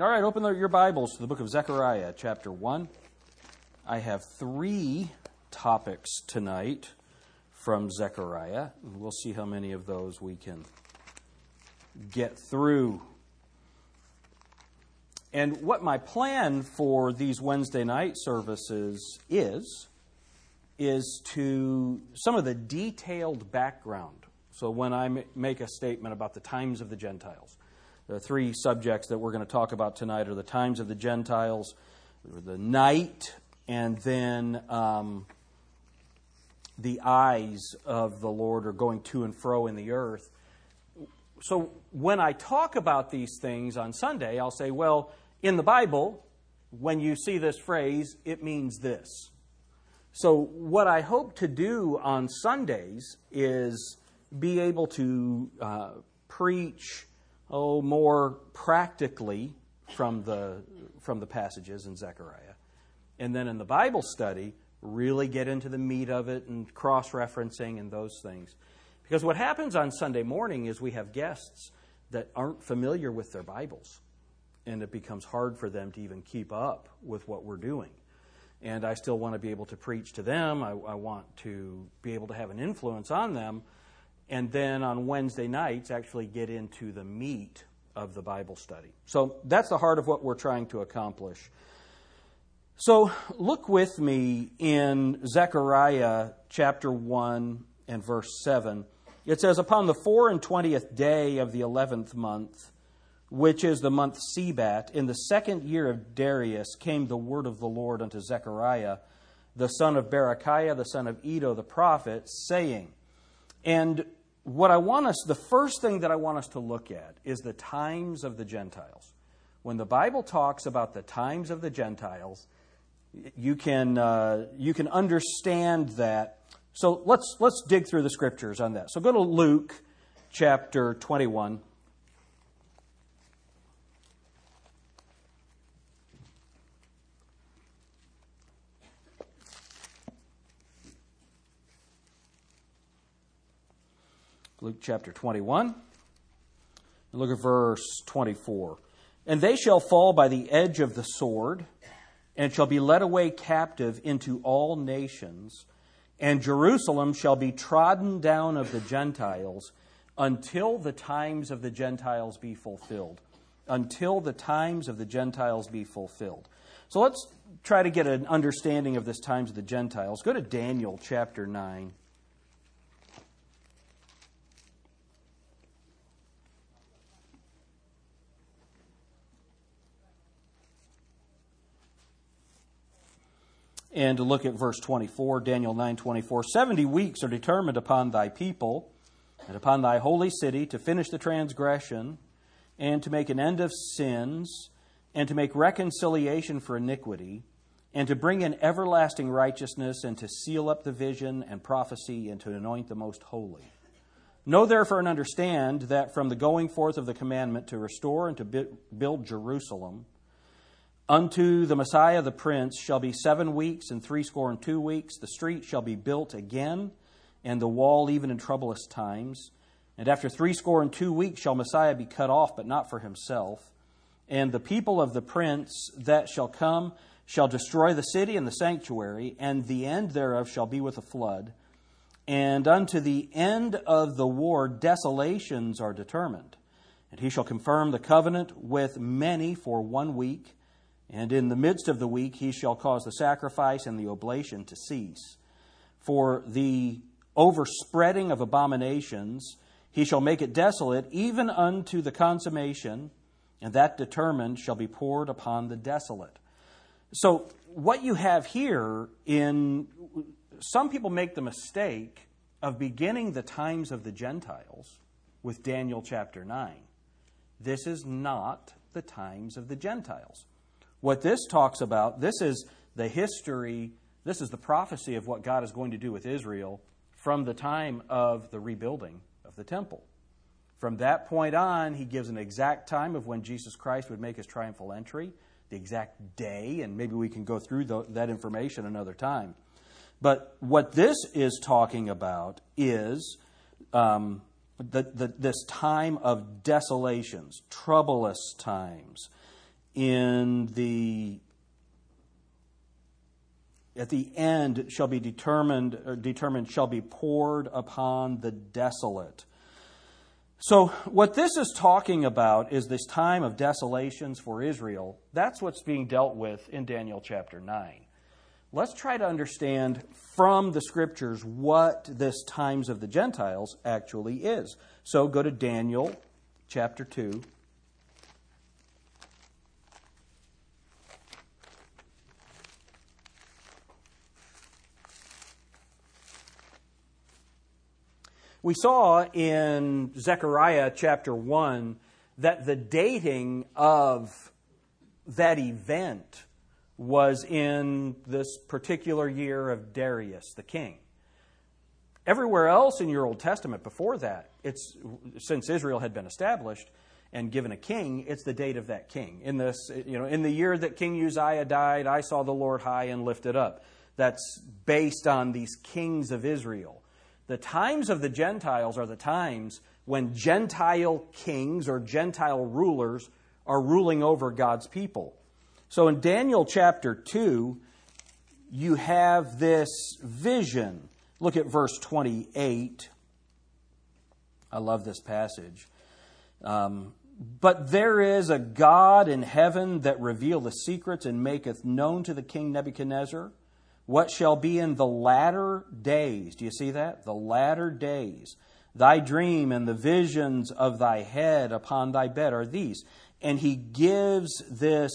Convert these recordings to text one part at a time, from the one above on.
All right, open your Bibles to the book of Zechariah, chapter 1. I have three topics tonight from Zechariah. We'll see how many of those we can get through. And what my plan for these Wednesday night services is, is to some of the detailed background. So when I make a statement about the times of the Gentiles, the three subjects that we're going to talk about tonight are the times of the Gentiles, the night, and then um, the eyes of the Lord are going to and fro in the earth. So when I talk about these things on Sunday, I'll say, well, in the Bible, when you see this phrase, it means this. So, what I hope to do on Sundays is be able to uh, preach oh, more practically from the, from the passages in Zechariah. And then in the Bible study, really get into the meat of it and cross referencing and those things. Because what happens on Sunday morning is we have guests that aren't familiar with their Bibles. And it becomes hard for them to even keep up with what we're doing. And I still want to be able to preach to them. I, I want to be able to have an influence on them and then on Wednesday nights actually get into the meat of the Bible study. So that's the heart of what we're trying to accomplish. So look with me in Zechariah chapter 1 and verse 7. It says, Upon the four and twentieth day of the eleventh month, which is the month Sebat, in the second year of Darius, came the word of the Lord unto Zechariah, the son of Berechiah, the son of Iddo the prophet, saying, and what I want us, the first thing that I want us to look at is the times of the Gentiles. When the Bible talks about the times of the Gentiles, you can, uh, you can understand that. So let's, let's dig through the scriptures on that. So go to Luke chapter 21. Luke chapter 21. Look at verse 24. And they shall fall by the edge of the sword, and shall be led away captive into all nations, and Jerusalem shall be trodden down of the Gentiles until the times of the Gentiles be fulfilled. Until the times of the Gentiles be fulfilled. So let's try to get an understanding of this times of the Gentiles. Go to Daniel chapter 9. And to look at verse 24, Daniel 9 24. 70 weeks are determined upon thy people and upon thy holy city to finish the transgression and to make an end of sins and to make reconciliation for iniquity and to bring in everlasting righteousness and to seal up the vision and prophecy and to anoint the most holy. Know therefore and understand that from the going forth of the commandment to restore and to build Jerusalem, Unto the Messiah the Prince shall be seven weeks and threescore and two weeks. The street shall be built again, and the wall even in troublous times. And after threescore and two weeks shall Messiah be cut off, but not for himself. And the people of the Prince that shall come shall destroy the city and the sanctuary, and the end thereof shall be with a flood. And unto the end of the war desolations are determined. And he shall confirm the covenant with many for one week and in the midst of the week he shall cause the sacrifice and the oblation to cease. For the overspreading of abominations he shall make it desolate, even unto the consummation, and that determined shall be poured upon the desolate. So, what you have here in some people make the mistake of beginning the times of the Gentiles with Daniel chapter 9. This is not the times of the Gentiles. What this talks about, this is the history, this is the prophecy of what God is going to do with Israel from the time of the rebuilding of the temple. From that point on, he gives an exact time of when Jesus Christ would make his triumphal entry, the exact day, and maybe we can go through the, that information another time. But what this is talking about is um, the, the, this time of desolations, troublous times in the at the end shall be determined determined shall be poured upon the desolate. So what this is talking about is this time of desolations for Israel. That's what's being dealt with in Daniel chapter 9. Let's try to understand from the scriptures what this times of the Gentiles actually is. So go to Daniel chapter 2 We saw in Zechariah chapter 1 that the dating of that event was in this particular year of Darius the king. Everywhere else in your Old Testament before that, it's since Israel had been established and given a king, it's the date of that king. In this, you know, in the year that King Uzziah died, I saw the Lord high and lifted up. That's based on these kings of Israel. The times of the Gentiles are the times when Gentile kings or Gentile rulers are ruling over God's people. So in Daniel chapter 2, you have this vision. Look at verse 28. I love this passage. Um, but there is a God in heaven that reveal the secrets and maketh known to the king Nebuchadnezzar what shall be in the latter days. Do you see that? The latter days. Thy dream and the visions of thy head upon thy bed are these. And he gives this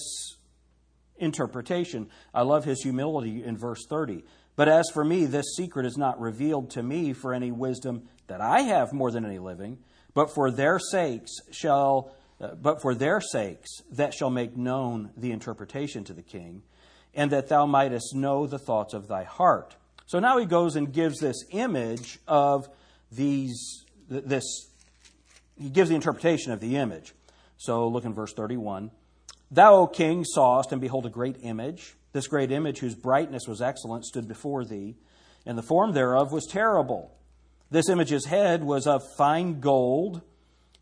interpretation. I love his humility in verse 30. But as for me, this secret is not revealed to me for any wisdom that I have more than any living, but for their sakes shall, uh, but for their sakes that shall make known the interpretation to the king and that thou mightest know the thoughts of thy heart. So now he goes and gives this image of these, this, he gives the interpretation of the image. So look in verse 31. Thou, O king, sawest, and behold, a great image. This great image, whose brightness was excellent, stood before thee, and the form thereof was terrible. This image's head was of fine gold,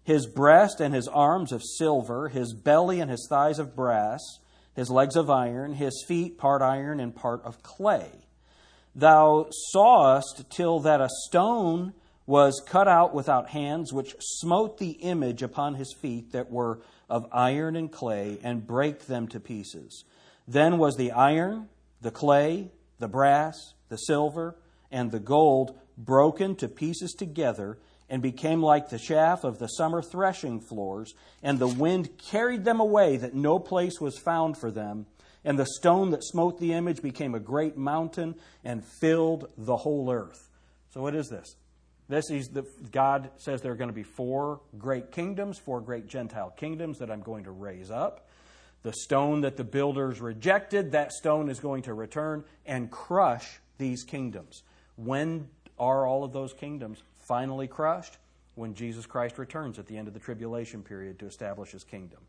his breast and his arms of silver, his belly and his thighs of brass his legs of iron, his feet part iron and part of clay. Thou sawest till that a stone was cut out without hands, which smote the image upon his feet that were of iron and clay, and brake them to pieces. Then was the iron, the clay, the brass, the silver, and the gold broken to pieces together, and became like the chaff of the summer threshing floors, and the wind carried them away, that no place was found for them. And the stone that smote the image became a great mountain and filled the whole earth. So, what is this? This is the, God says there are going to be four great kingdoms, four great Gentile kingdoms that I'm going to raise up. The stone that the builders rejected, that stone is going to return and crush these kingdoms. When are all of those kingdoms finally crushed when Jesus Christ returns at the end of the tribulation period to establish his kingdom.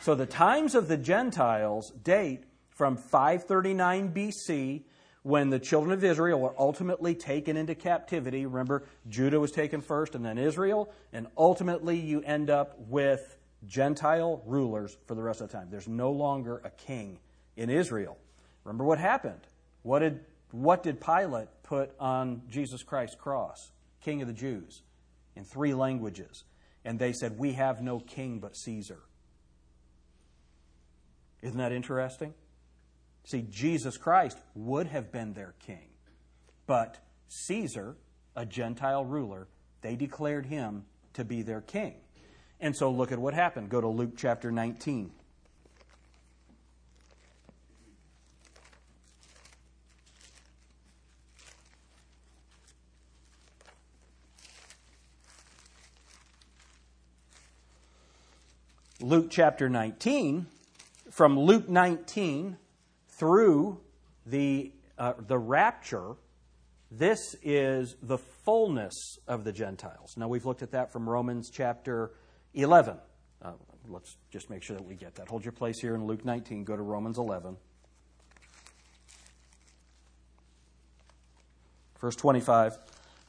So the times of the Gentiles date from 539 BC when the children of Israel were ultimately taken into captivity. Remember, Judah was taken first and then Israel, and ultimately you end up with Gentile rulers for the rest of the time. There's no longer a king in Israel. Remember what happened? What did, what did Pilate put on Jesus Christ's cross? King of the Jews, in three languages. And they said, We have no king but Caesar. Isn't that interesting? See, Jesus Christ would have been their king, but Caesar, a Gentile ruler, they declared him to be their king. And so look at what happened. Go to Luke chapter 19. Luke chapter 19, from Luke 19 through the, uh, the rapture, this is the fullness of the Gentiles. Now, we've looked at that from Romans chapter 11. Uh, let's just make sure that we get that. Hold your place here in Luke 19. Go to Romans 11. Verse 25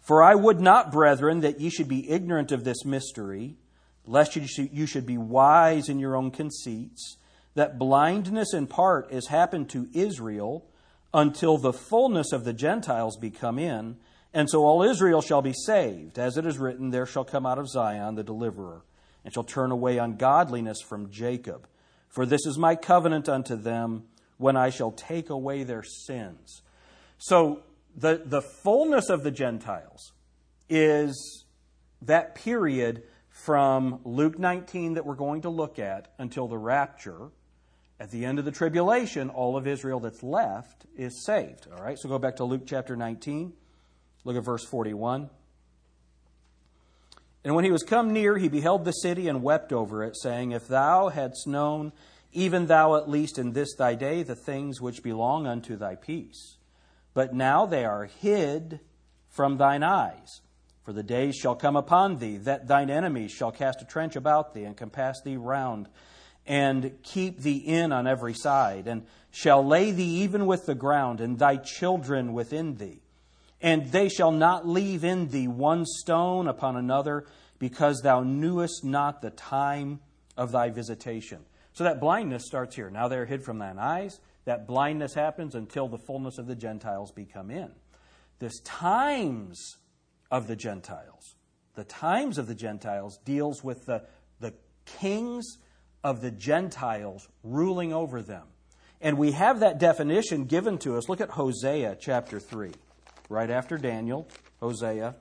For I would not, brethren, that ye should be ignorant of this mystery lest you should be wise in your own conceits, that blindness in part is happened to Israel until the fullness of the Gentiles be come in, and so all Israel shall be saved. As it is written, There shall come out of Zion the deliverer, and shall turn away ungodliness from Jacob. For this is my covenant unto them when I shall take away their sins. So the, the fullness of the Gentiles is that period from Luke 19 that we're going to look at until the rapture. At the end of the tribulation, all of Israel that's left is saved. All right, so go back to Luke chapter 19. Look at verse 41. And when he was come near, he beheld the city and wept over it, saying, If thou hadst known, even thou at least in this thy day, the things which belong unto thy peace. But now they are hid from thine eyes. For the days shall come upon thee that thine enemies shall cast a trench about thee and compass thee round and keep thee in on every side and shall lay thee even with the ground and thy children within thee. And they shall not leave in thee one stone upon another because thou knewest not the time of thy visitation. So that blindness starts here. Now they are hid from thine eyes. That blindness happens until the fullness of the Gentiles be come in. This times of the Gentiles. The times of the Gentiles deals with the, the kings of the Gentiles ruling over them. And we have that definition given to us. Look at Hosea chapter 3, right after Daniel, Hosea.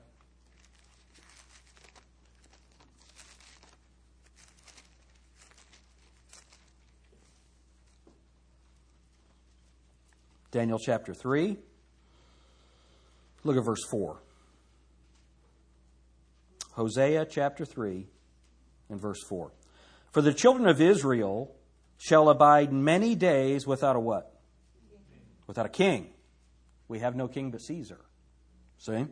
Daniel chapter 3. Look at verse 4. Hosea chapter 3 and verse 4. For the children of Israel shall abide many days without a what? Without a king. We have no king but Caesar. See?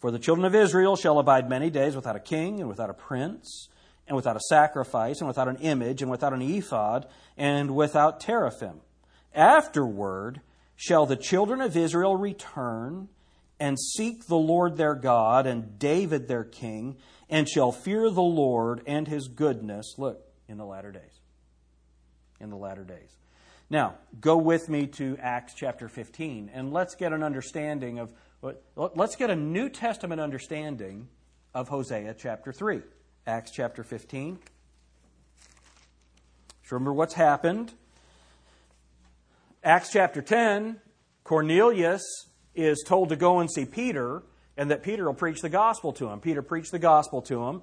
For the children of Israel shall abide many days without a king and without a prince and without a sacrifice and without an image and without an ephod and without teraphim. Afterward shall the children of Israel return and seek the Lord their God and David their king, and shall fear the Lord and his goodness. Look, in the latter days. In the latter days. Now, go with me to Acts chapter 15, and let's get an understanding of, let's get a New Testament understanding of Hosea chapter 3. Acts chapter 15. remember what's happened. Acts chapter 10, Cornelius is told to go and see Peter and that Peter will preach the gospel to him. Peter preached the gospel to him,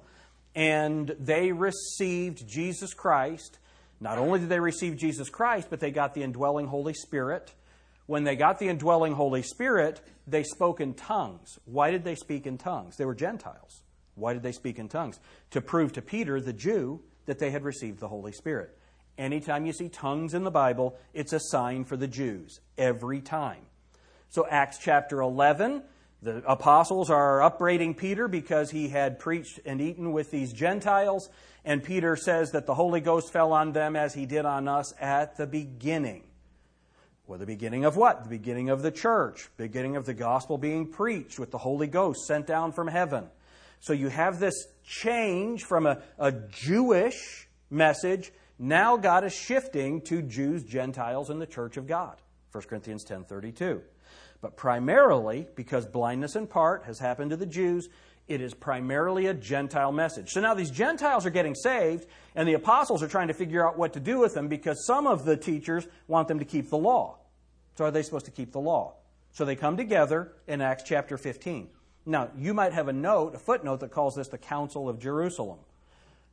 and they received Jesus Christ. Not only did they receive Jesus Christ, but they got the indwelling Holy Spirit. When they got the indwelling Holy Spirit, they spoke in tongues. Why did they speak in tongues? They were Gentiles. Why did they speak in tongues? To prove to Peter, the Jew, that they had received the Holy Spirit. Anytime you see tongues in the Bible, it's a sign for the Jews. Every time. So, Acts chapter 11, the apostles are upbraiding Peter because he had preached and eaten with these Gentiles. And Peter says that the Holy Ghost fell on them as he did on us at the beginning. Well, the beginning of what? The beginning of the church, beginning of the gospel being preached with the Holy Ghost sent down from heaven. So you have this change from a, a Jewish message. Now God is shifting to Jews, Gentiles, and the church of God. 1 Corinthians 10.32. But primarily, because blindness in part has happened to the Jews, it is primarily a Gentile message. So now these Gentiles are getting saved, and the apostles are trying to figure out what to do with them because some of the teachers want them to keep the law. So are they supposed to keep the law? So they come together in Acts chapter 15. Now, you might have a note, a footnote that calls this the Council of Jerusalem.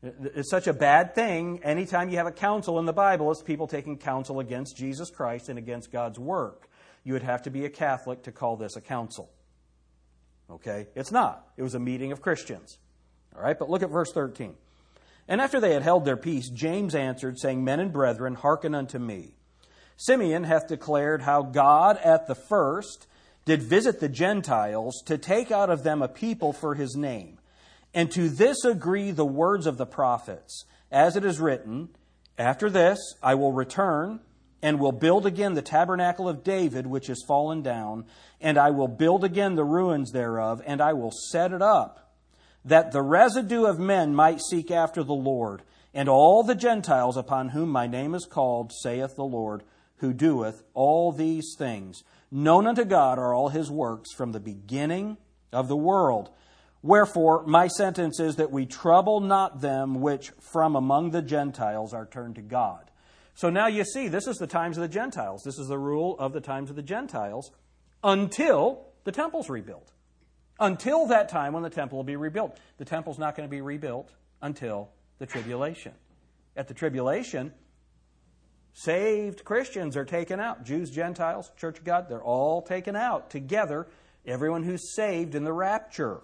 It's such a bad thing. Anytime you have a council in the Bible, it's people taking counsel against Jesus Christ and against God's work you would have to be a Catholic to call this a council. Okay? It's not. It was a meeting of Christians. All right? But look at verse 13. And after they had held their peace, James answered, saying, Men and brethren, hearken unto me. Simeon hath declared how God at the first did visit the Gentiles to take out of them a people for his name. And to this agree the words of the prophets, as it is written, After this I will return and will build again the tabernacle of David, which is fallen down, and I will build again the ruins thereof, and I will set it up, that the residue of men might seek after the Lord, and all the Gentiles upon whom my name is called, saith the Lord, who doeth all these things. Known unto God are all his works from the beginning of the world. Wherefore, my sentence is that we trouble not them which from among the Gentiles are turned to God. So now you see, this is the times of the Gentiles. This is the rule of the times of the Gentiles until the temple's rebuilt. Until that time when the temple will be rebuilt. The temple's not going to be rebuilt until the tribulation. At the tribulation, saved Christians are taken out. Jews, Gentiles, Church of God, they're all taken out together. Everyone who's saved in the rapture.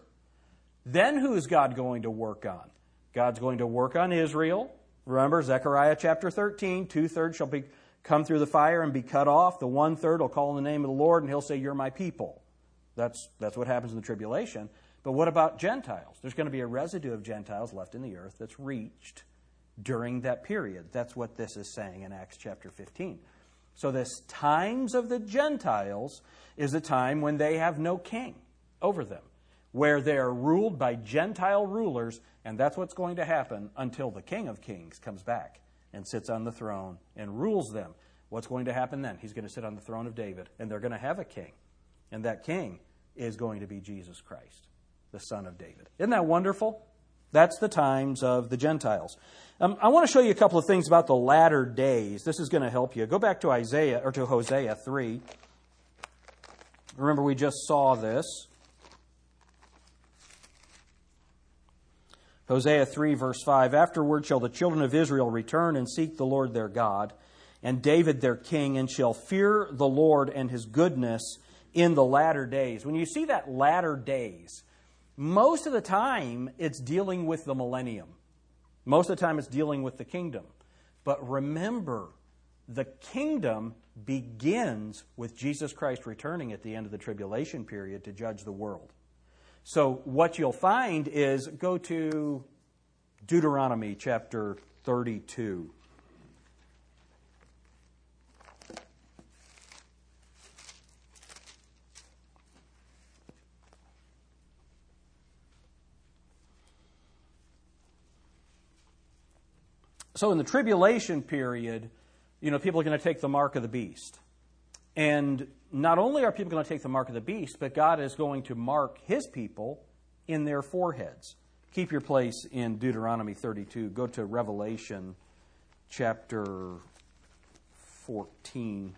Then who is God going to work on? God's going to work on Israel. Remember, Zechariah chapter 13, two thirds shall be, come through the fire and be cut off. The one third will call in the name of the Lord, and he'll say, You're my people. That's, that's what happens in the tribulation. But what about Gentiles? There's going to be a residue of Gentiles left in the earth that's reached during that period. That's what this is saying in Acts chapter 15. So, this times of the Gentiles is a time when they have no king over them where they are ruled by Gentile rulers, and that's what's going to happen until the King of Kings comes back and sits on the throne and rules them. What's going to happen then? He's going to sit on the throne of David, and they're going to have a king. And that king is going to be Jesus Christ, the Son of David. Isn't that wonderful? That's the times of the Gentiles. Um, I want to show you a couple of things about the latter days. This is going to help you. Go back to Isaiah or to Hosea 3. Remember, we just saw this. Hosea 3, verse 5 Afterward shall the children of Israel return and seek the Lord their God, and David their king, and shall fear the Lord and his goodness in the latter days. When you see that latter days, most of the time it's dealing with the millennium. Most of the time it's dealing with the kingdom. But remember, the kingdom begins with Jesus Christ returning at the end of the tribulation period to judge the world. So, what you'll find is go to Deuteronomy chapter 32. So, in the tribulation period, you know, people are going to take the mark of the beast. And not only are people going to take the mark of the beast, but God is going to mark his people in their foreheads. Keep your place in Deuteronomy 32. Go to Revelation chapter 14.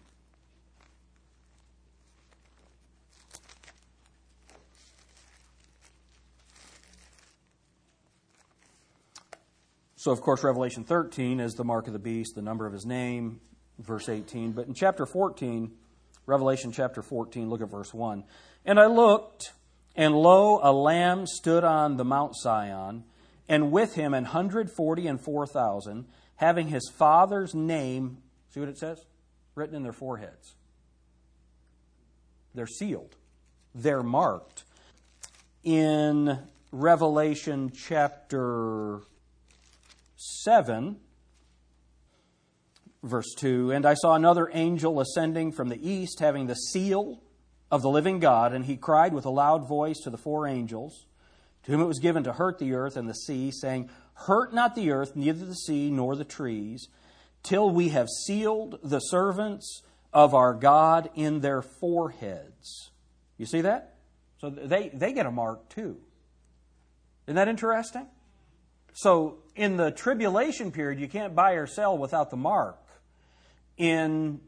So, of course, Revelation 13 is the mark of the beast, the number of his name, verse 18. But in chapter 14, Revelation chapter 14, look at verse 1. And I looked, and lo, a lamb stood on the Mount Sion, and with him an hundred forty and four thousand, having his father's name, see what it says? Written in their foreheads. They're sealed, they're marked. In Revelation chapter 7, verse 2 And I saw another angel ascending from the east, having the seal of the living God, and he cried with a loud voice to the four angels, to whom it was given to hurt the earth and the sea, saying, Hurt not the earth, neither the sea, nor the trees, till we have sealed the servants of our God in their foreheads. You see that? So they, they get a mark too. Isn't that interesting? So in the tribulation period, you can't buy or sell without the mark in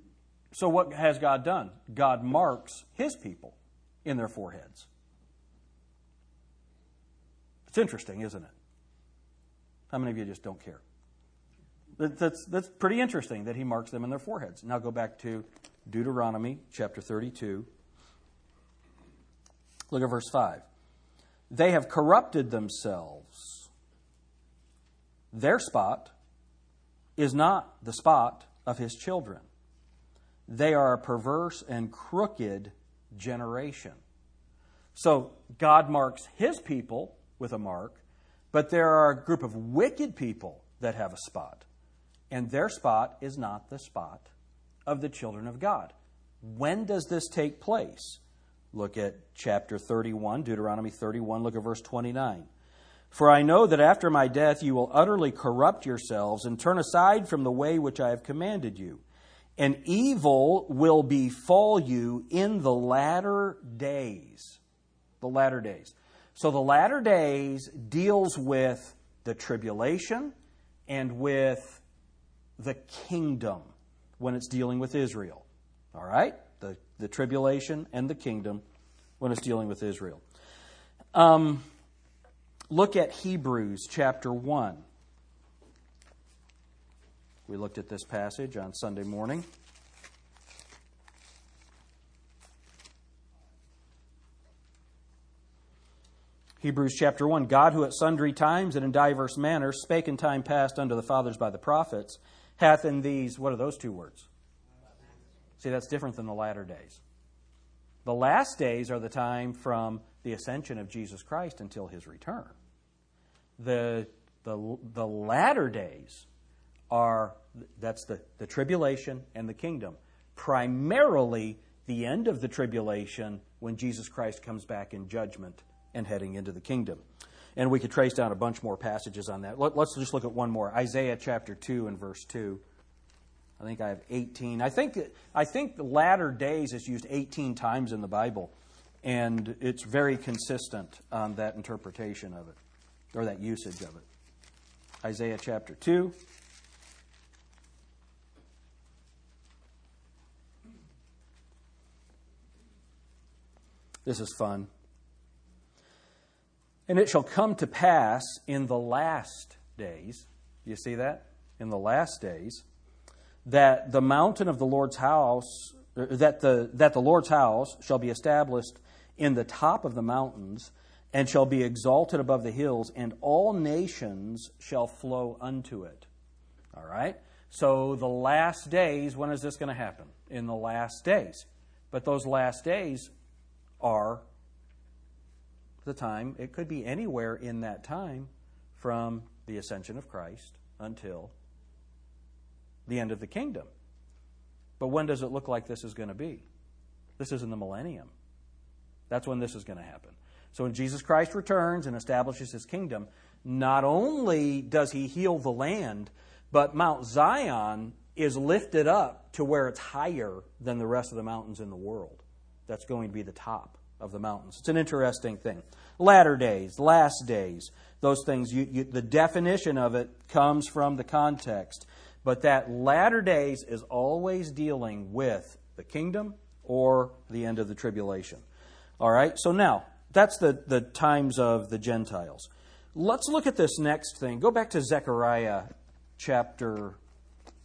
so what has God done? God marks his people in their foreheads. It's interesting, isn't it? How many of you just don't care? That's, that's pretty interesting that he marks them in their foreheads. Now go back to Deuteronomy chapter 32. Look at verse 5. They have corrupted themselves. Their spot is not the spot of his children. They are a perverse and crooked generation. So God marks his people with a mark, but there are a group of wicked people that have a spot. And their spot is not the spot of the children of God. When does this take place? Look at chapter 31, Deuteronomy 31, look at verse 29. For I know that after my death you will utterly corrupt yourselves and turn aside from the way which I have commanded you. And evil will befall you in the latter days. The latter days. So the latter days deals with the tribulation and with the kingdom when it's dealing with Israel. All right? The, the tribulation and the kingdom when it's dealing with Israel. Um, Look at Hebrews chapter 1. We looked at this passage on Sunday morning. Hebrews chapter 1 God, who at sundry times and in diverse manners spake in time past unto the fathers by the prophets, hath in these, what are those two words? See, that's different than the latter days. The last days are the time from the ascension of Jesus Christ until his return the, the, the latter days are that's the, the tribulation and the kingdom. Primarily the end of the tribulation when Jesus Christ comes back in judgment and heading into the kingdom. And we could trace down a bunch more passages on that. Let, us just look at one more Isaiah chapter 2 and verse 2. I think I have 18. I think, I think the latter days is used 18 times in the Bible, and it's very consistent on that interpretation of it or that usage of it. Isaiah chapter 2. This is fun. And it shall come to pass in the last days, you see that? In the last days, that the mountain of the Lord's house, er, that the, that the Lord's house shall be established in the top of the mountains and shall be exalted above the hills, and all nations shall flow unto it. All right? So, the last days, when is this going to happen? In the last days. But those last days are the time, it could be anywhere in that time from the ascension of Christ until the end of the kingdom. But when does it look like this is going to be? This is in the millennium. That's when this is going to happen. So when Jesus Christ returns and establishes his kingdom, not only does he heal the land, but Mount Zion is lifted up to where it's higher than the rest of the mountains in the world. That's going to be the top of the mountains. It's an interesting thing. Latter days, last days, those things, you, you, the definition of it comes from the context. But that latter days is always dealing with the kingdom or the end of the tribulation. All right, so now, that's the, the times of the Gentiles. Let's look at this next thing. Go back to Zechariah chapter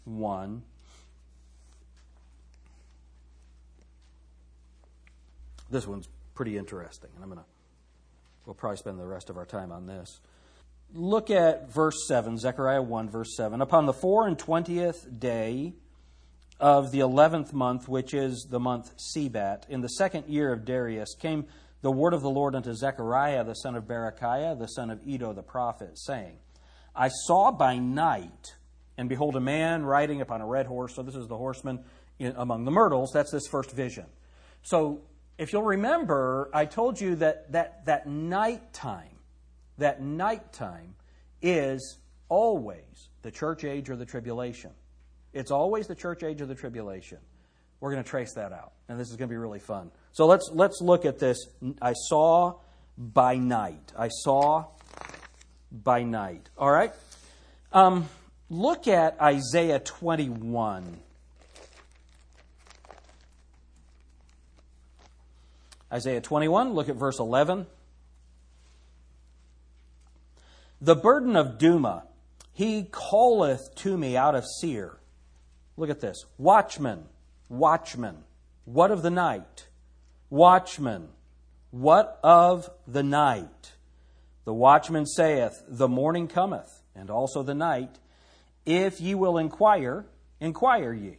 1. This one's pretty interesting, and I'm going to we'll probably spend the rest of our time on this. Look at verse 7, Zechariah 1, verse 7. Upon the four and twentieth day of the eleventh month, which is the month Sebat, in the second year of Darius, came the word of the Lord unto Zechariah the son of Berechiah, the son of Iddo the prophet, saying, I saw by night, and behold, a man riding upon a red horse. So this is the horseman in, among the myrtles. That's this first vision. So if you'll remember, I told you that that, that nighttime, that nighttime is always the church age or the tribulation. It's always the church age or the tribulation. We're going to trace that out, and this is going to be really fun. So let's let's look at this. I saw by night. I saw by night. All right. Um, look at Isaiah 21. Isaiah 21, look at verse 11. The burden of Dumah, he calleth to me out of Seir. Look at this. Watchman, watchman, what of the night? Watchman, what of the night? The watchman saith, The morning cometh, and also the night. If ye will inquire, inquire ye.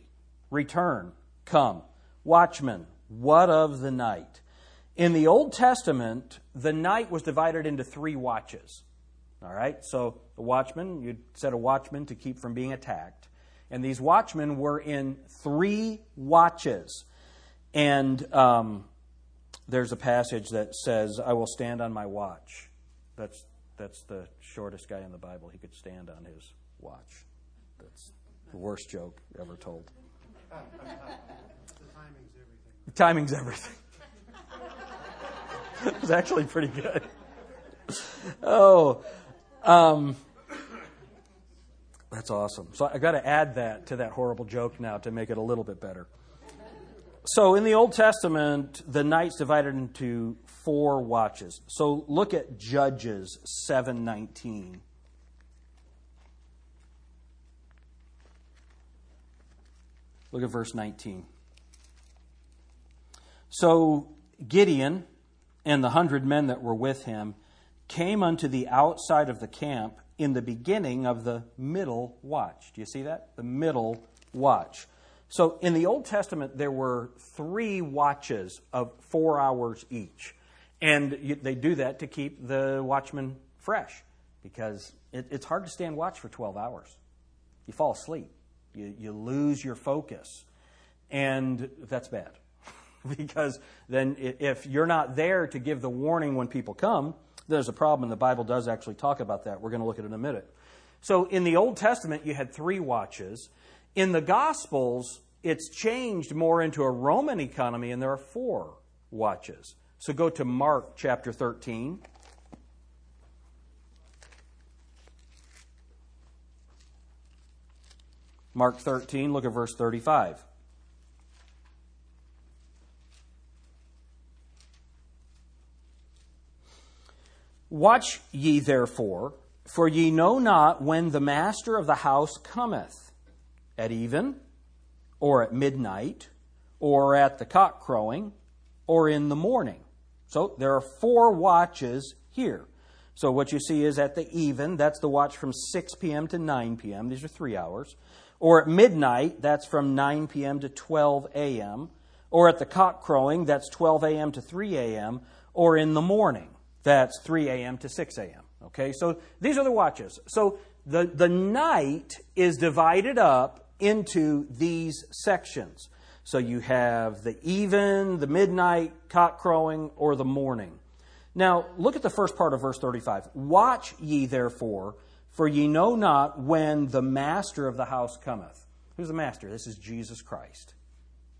Return, come. Watchman, what of the night? In the Old Testament, the night was divided into three watches. All right, so the watchman, you'd set a watchman to keep from being attacked. And these watchmen were in three watches. And um, there's a passage that says, I will stand on my watch. That's That's the shortest guy in the Bible. He could stand on his watch. That's the worst joke ever told. The timing's everything. The Timing's everything. it's actually pretty good. Oh, um, that's awesome. So I got to add that to that horrible joke now to make it a little bit better. So in the Old Testament, the night's divided into four watches. So look at Judges 7:19. Look at verse 19. So Gideon and the hundred men that were with him came unto the outside of the camp in the beginning of the middle watch. Do you see that? The middle watch. So in the Old Testament, there were three watches of four hours each. And they do that to keep the watchman fresh because it, it's hard to stand watch for 12 hours. You fall asleep, you, you lose your focus. And that's bad because then if you're not there to give the warning when people come, there's a problem, and the Bible does actually talk about that. We're going to look at it in a minute. So in the Old Testament, you had three watches. In the Gospels, it's changed more into a Roman economy, and there are four watches. So go to Mark chapter 13. Mark 13, look at verse 35. Watch ye therefore, for ye know not when the master of the house cometh, at even, or at midnight, or at the cock crowing, or in the morning. So there are four watches here. So what you see is at the even, that's the watch from 6 p.m. to 9 p.m. These are three hours. Or at midnight, that's from 9 p.m. to 12 a.m. Or at the cock crowing, that's 12 a.m. to 3 a.m. Or in the morning. That's 3 a.m. to 6 a.m. Okay, so these are the watches. So the, the night is divided up into these sections. So you have the even, the midnight, cock crowing, or the morning. Now, look at the first part of verse 35. Watch ye therefore, for ye know not when the master of the house cometh. Who's the master? This is Jesus Christ.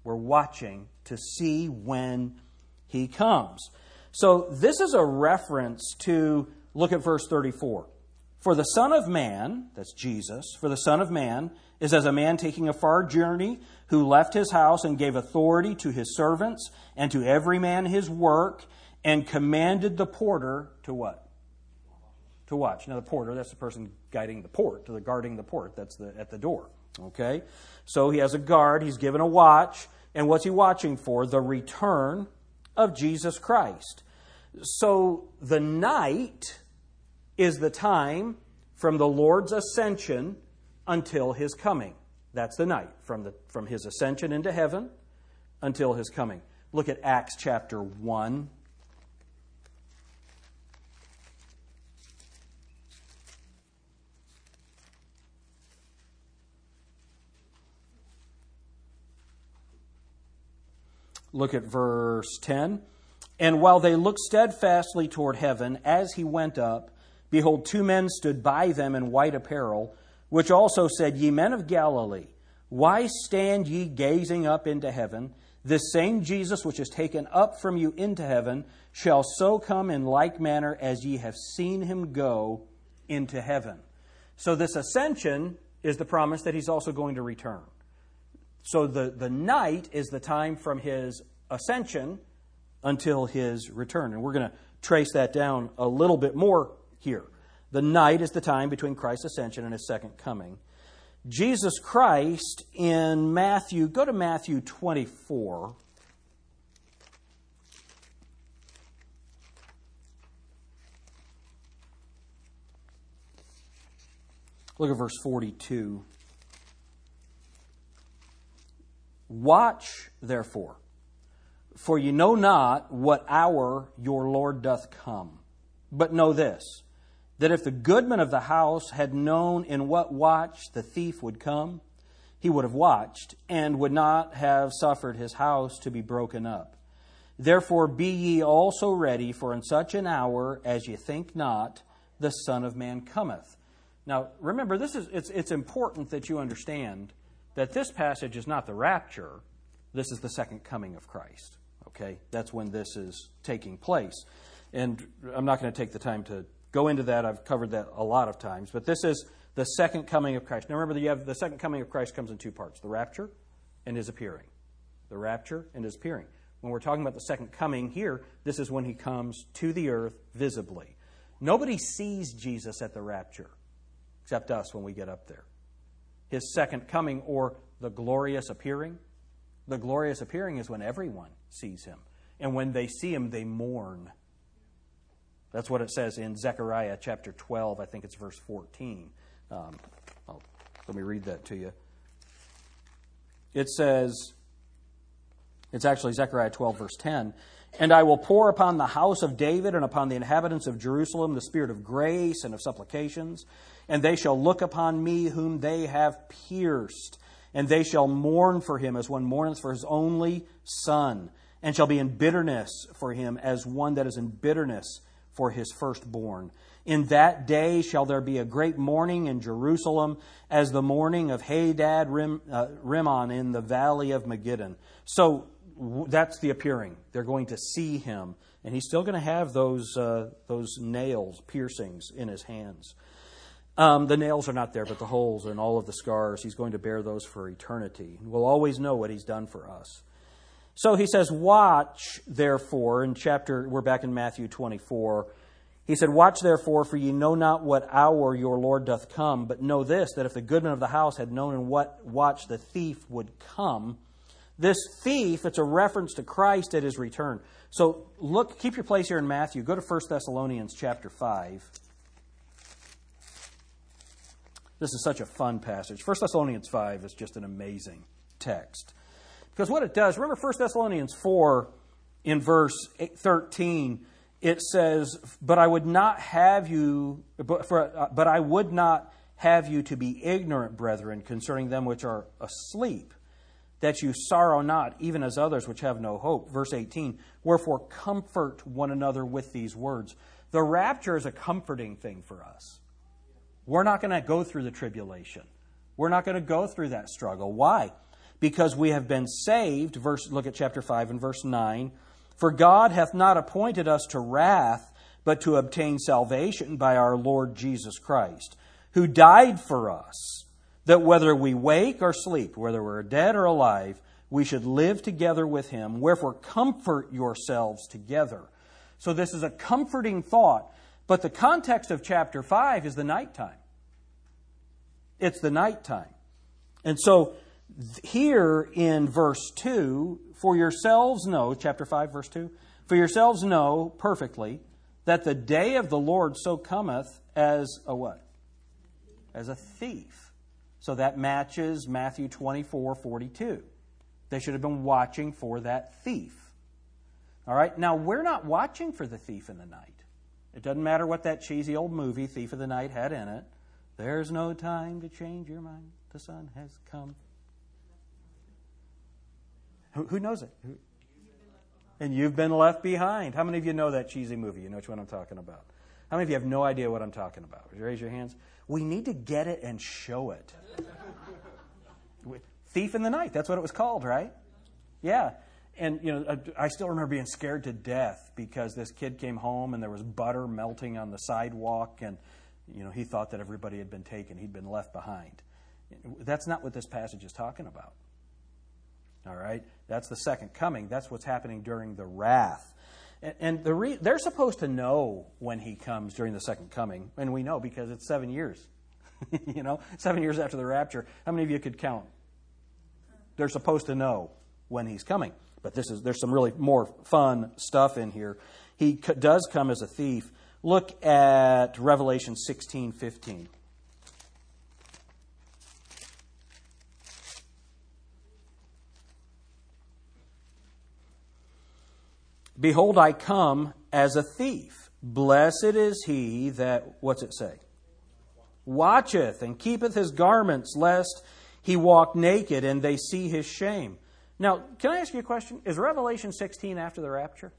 We're watching to see when he comes. So this is a reference to, look at verse 34. For the Son of Man, that's Jesus, for the Son of Man is as a man taking a far journey who left his house and gave authority to his servants and to every man his work and commanded the porter to what? To watch. Now, the porter, that's the person guiding the port, to the guarding the port. That's the, at the door. Okay? So he has a guard, he's given a watch, and what's he watching for? The return of Jesus Christ. So the night is the time from the Lord's ascension until his coming. That's the night, from, the, from his ascension into heaven until his coming. Look at Acts chapter 1. Look at verse 10. And while they looked steadfastly toward heaven as he went up, behold, two men stood by them in white apparel, which also said, Ye men of Galilee, why stand ye gazing up into heaven? This same Jesus which is taken up from you into heaven shall so come in like manner as ye have seen him go into heaven. So, this ascension is the promise that he's also going to return. So, the, the night is the time from his ascension until his return. And we're going to trace that down a little bit more here. The night is the time between Christ's ascension and his second coming. Jesus Christ in Matthew, go to Matthew 24. Look at verse 42. Watch, therefore for you know not what hour your Lord doth come. But know this that if the goodman of the house had known in what watch the thief would come, he would have watched, and would not have suffered his house to be broken up. Therefore be ye also ready, for in such an hour as ye think not, the Son of Man cometh. Now, remember, this is, it's, it's important that you understand that this passage is not the rapture, this is the second coming of Christ. Okay? That's when this is taking place. And I'm not going to take the time to go into that. I've covered that a lot of times. But this is the second coming of Christ. Now remember, you have the second coming of Christ comes in two parts the rapture and his appearing. The rapture and his appearing. When we're talking about the second coming here, this is when he comes to the earth visibly. Nobody sees Jesus at the rapture except us when we get up there. His second coming or the glorious appearing. The glorious appearing is when everyone sees him. And when they see him, they mourn. That's what it says in Zechariah chapter 12, I think it's verse 14. Um, let me read that to you. It says, it's actually Zechariah 12, verse 10. And I will pour upon the house of David and upon the inhabitants of Jerusalem the spirit of grace and of supplications. And they shall look upon me whom they have pierced. And they shall mourn for him as one mourneth for his only son. And shall be in bitterness for him as one that is in bitterness for his firstborn. In that day shall there be a great mourning in Jerusalem, as the mourning of Hadad Rim, uh, Rimmon in the valley of Megiddon. So that's the appearing. They're going to see him, and he's still going to have those uh, those nails, piercings in his hands. Um, the nails are not there, but the holes and all of the scars. He's going to bear those for eternity. We'll always know what he's done for us. So he says, Watch, therefore, in chapter, we're back in Matthew 24. He said, Watch therefore, for ye know not what hour your Lord doth come, but know this, that if the goodman of the house had known in what watch the thief would come, this thief, it's a reference to Christ at his return. So look, keep your place here in Matthew. Go to 1 Thessalonians chapter 5. This is such a fun passage. 1 Thessalonians 5 is just an amazing text. Because what it does, remember 1 Thessalonians 4 in verse 13, it says, But I would not have you, but, for, uh, but I would not have you to be ignorant, brethren, concerning them which are asleep that you sorrow not, even as others which have no hope. Verse 18, wherefore comfort one another with these words. The rapture is a comforting thing for us. We're not going to go through the tribulation. We're not going to go through that struggle. Why? Because we have been saved. Verse, look at chapter 5 and verse 9. For God hath not appointed us to wrath, but to obtain salvation by our Lord Jesus Christ, who died for us that whether we wake or sleep, whether we're dead or alive, we should live together with him. Wherefore, comfort yourselves together. So, this is a comforting thought, but the context of chapter 5 is the nighttime. It's the nighttime. And so, here in verse 2, for yourselves know, chapter 5, verse 2, for yourselves know perfectly that the day of the Lord so cometh as a what? As a thief. So that matches Matthew 24 42. They should have been watching for that thief. All right, now we're not watching for the thief in the night. It doesn't matter what that cheesy old movie, Thief of the Night, had in it. There's no time to change your mind. The Son has come. Who, knows it? Who? And you've been left behind. How many of you know that cheesy movie? You know which one I'm talking about. How many of you have no idea what I'm talking about? Raise your hands. We need to get it and show it. Thief in the night, that's what it was called, right? Yeah. And, you know, I still remember being scared to death because this kid came home and there was butter melting on the sidewalk and, you know, he thought that everybody had been taken. He'd been left behind. That's not what this passage is talking about. All right? That's the second coming. That's what's happening during the wrath. And, the re- they're supposed to know when he comes during the second coming. And we know because it's seven years. you know, seven years after the rapture. How many of you could count? They're supposed to know when he's coming. But this is there's some really more fun stuff in here. He does come as a thief. Look at Revelation 16, 15. Behold, I come as a thief. Blessed is he that, what's it say? Watcheth and keepeth his garments, lest he walk naked and they see his shame. Now, can I ask you a question? Is Revelation 16 after the rapture?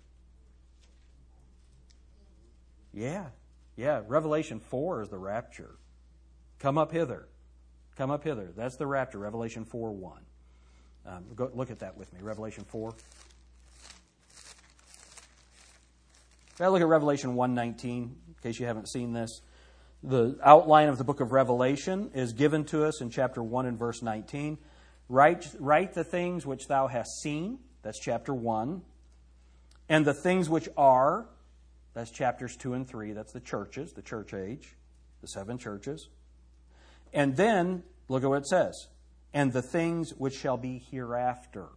Yeah, Yeah, Revelation 4 is the rapture. Come up hither. Come up hither. That's the rapture, Revelation 4 1. Um, go, look at that with me, Revelation 4. Now look at Revelation 1:19 in case you haven't seen this. The outline of the book of Revelation is given to us in chapter 1 and verse 19. Write, write the things which thou hast seen, that's chapter 1, and the things which are, that's chapters 2 and 3, that's the churches, the church age, the seven churches. And then, look at what it says, and the things which shall be hereafter.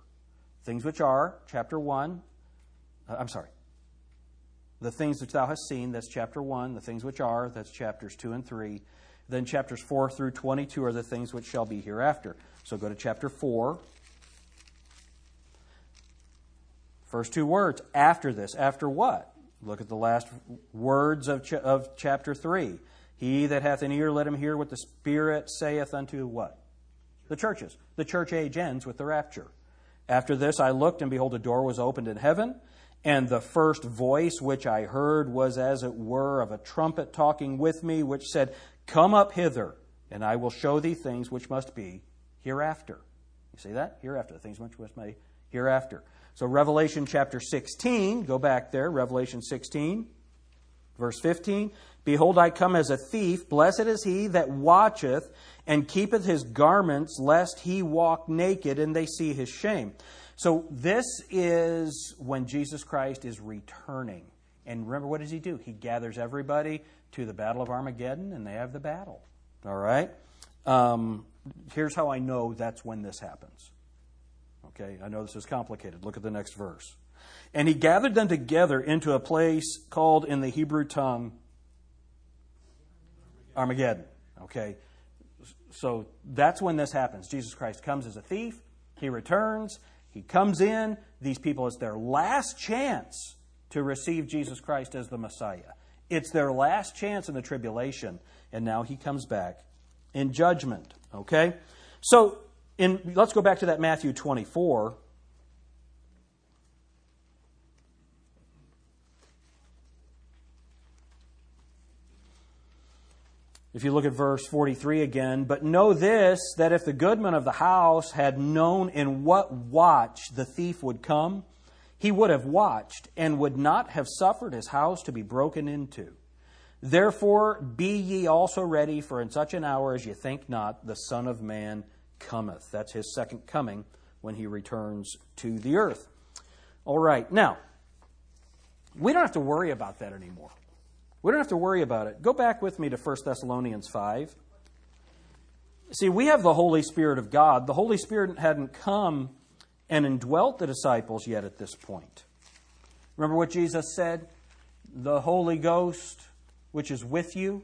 Things which are, chapter 1, uh, I'm sorry, the things which thou hast seen, that's chapter 1. The things which are, that's chapters 2 and 3. Then chapters 4 through 22 are the things which shall be hereafter. So go to chapter 4. First two words, after this. After what? Look at the last words of, ch- of chapter 3. He that hath an ear, let him hear what the Spirit saith unto what? The churches. The church age ends with the rapture. After this I looked, and behold, a door was opened in heaven. And the first voice which I heard was as it were of a trumpet talking with me, which said, Come up hither, and I will show thee things which must be hereafter. You see that? Hereafter. the Things which must be hereafter. So, Revelation chapter 16, go back there, Revelation 16, verse 15. Behold, I come as a thief. Blessed is he that watcheth and keepeth his garments, lest he walk naked and they see his shame. So this is when Jesus Christ is returning. And remember, what does he do? He gathers everybody to the Battle of Armageddon, and they have the battle. All right? Um, here's how I know that's when this happens. Okay, I know this is complicated. Look at the next verse. And he gathered them together into a place called in the Hebrew tongue Armageddon. Okay, so that's when this happens. Jesus Christ comes as a thief, he returns, he comes in, these people, it's their last chance to receive Jesus Christ as the Messiah. It's their last chance in the tribulation, and now he comes back in judgment. Okay? So, in, let's go back to that Matthew 24. If you look at verse 43 again, but know this, that if the goodman of the house had known in what watch the thief would come, he would have watched and would not have suffered his house to be broken into. Therefore, be ye also ready, for in such an hour as ye think not, the Son of Man cometh. That's his second coming when he returns to the earth. All right, now, we don't have to worry about that anymore. We don't have to worry about it. Go back with me to 1 Thessalonians 5. See, we have the Holy Spirit of God. The Holy Spirit hadn't come and indwelt the disciples yet at this point. Remember what Jesus said? The Holy Ghost, which is with you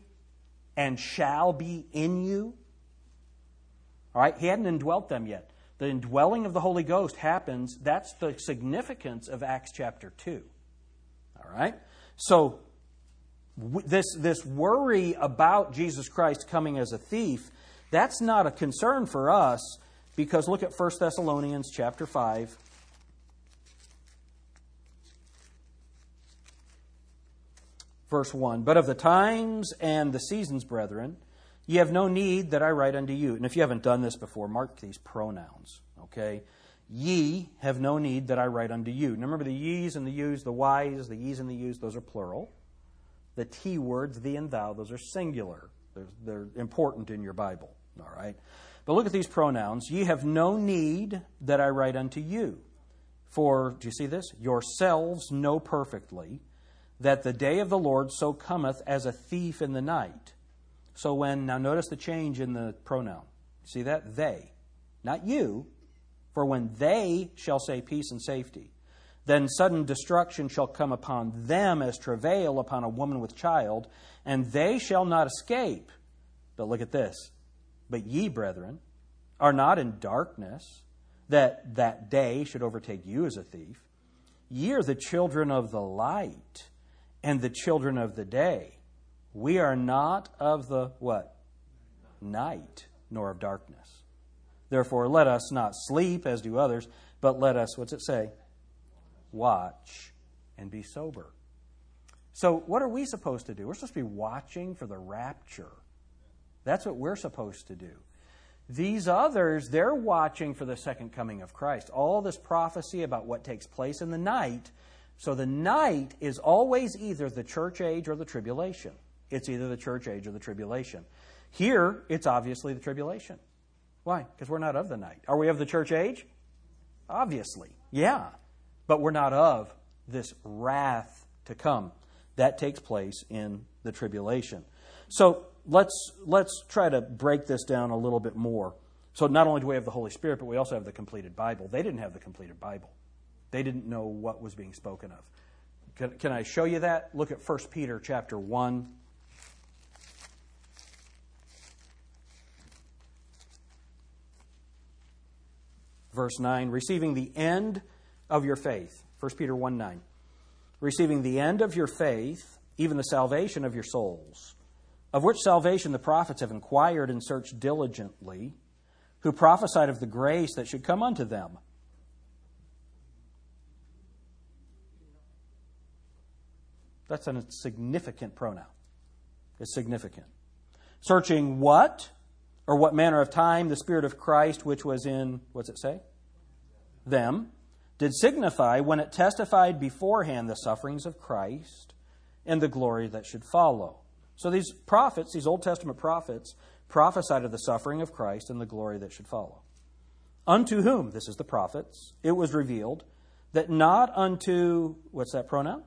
and shall be in you. All right, he hadn't indwelt them yet. The indwelling of the Holy Ghost happens. That's the significance of Acts chapter 2. All right? So, this, this worry about Jesus Christ coming as a thief, that's not a concern for us because look at 1 Thessalonians chapter 5. Verse 1 But of the times and the seasons, brethren, ye have no need that I write unto you. And if you haven't done this before, mark these pronouns, okay? Ye have no need that I write unto you. Now remember the ye's and the you's, the y's, the ye's and the you's, those are plural. The T words, thee and thou, those are singular. They're, they're important in your Bible. All right? But look at these pronouns. Ye have no need that I write unto you. For, do you see this? Yourselves know perfectly that the day of the Lord so cometh as a thief in the night. So when, now notice the change in the pronoun. See that? They. Not you. For when they shall say peace and safety, then sudden destruction shall come upon them as travail upon a woman with child, and they shall not escape. But look at this. But ye, brethren, are not in darkness, that that day should overtake you as a thief. Ye are the children of the light and the children of the day. We are not of the what? Night, nor of darkness. Therefore, let us not sleep as do others, but let us, what's it say? Watch, and be sober. So, what are we supposed to do? We're supposed to be watching for the rapture. That's what we're supposed to do. These others, they're watching for the second coming of Christ. All this prophecy about what takes place in the night. So, the night is always either the church age or the tribulation. It's either the church age or the tribulation. Here, it's obviously the tribulation. Why? Because we're not of the night. Are we of the church age? Obviously. Yeah. But we're not of this wrath to come. That takes place in the tribulation. So let's let's try to break this down a little bit more. So not only do we have the Holy Spirit, but we also have the completed Bible. They didn't have the completed Bible. They didn't know what was being spoken of. Can, can I show you that? Look at 1 Peter chapter 1. Verse 9, receiving the end of your faith. 1 Peter 1 9 receiving the end of your faith, even the salvation of your souls, of which salvation the prophets have inquired and searched diligently, who prophesied of the grace that should come unto them. That's a significant pronoun. It's significant. Searching what? Or what manner of time the Spirit of Christ, which was in, what's it say? Them did signify when it testified beforehand the sufferings of Christ and the glory that should follow. So these prophets, these Old Testament prophets, prophesied of the suffering of Christ and the glory that should follow. Unto whom, this is the prophets, it was revealed that not unto, what's that pronoun?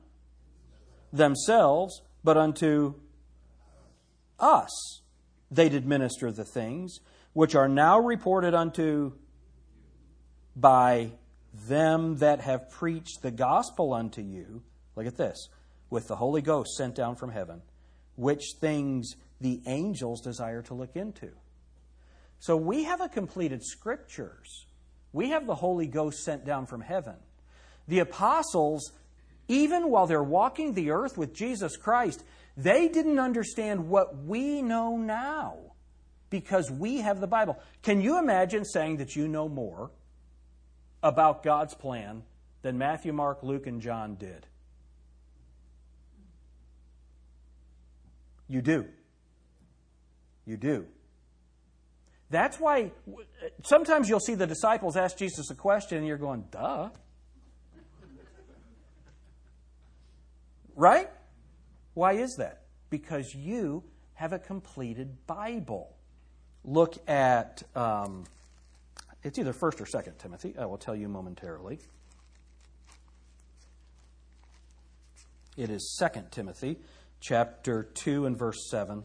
Themselves, but unto us they did minister the things which are now reported unto by them that have preached the gospel unto you, look at this, with the Holy Ghost sent down from heaven, which things the angels desire to look into. So we have a completed scriptures. We have the Holy Ghost sent down from heaven. The apostles, even while they're walking the earth with Jesus Christ, they didn't understand what we know now because we have the Bible. Can you imagine saying that you know more about God's plan than Matthew, Mark, Luke, and John did. You do. You do. That's why sometimes you'll see the disciples ask Jesus a question and you're going, duh. Right? Why is that? Because you have a completed Bible. Look at. Um, it's either 1st or 2nd Timothy. I will tell you momentarily. It is 2nd Timothy, chapter 2 and verse 7.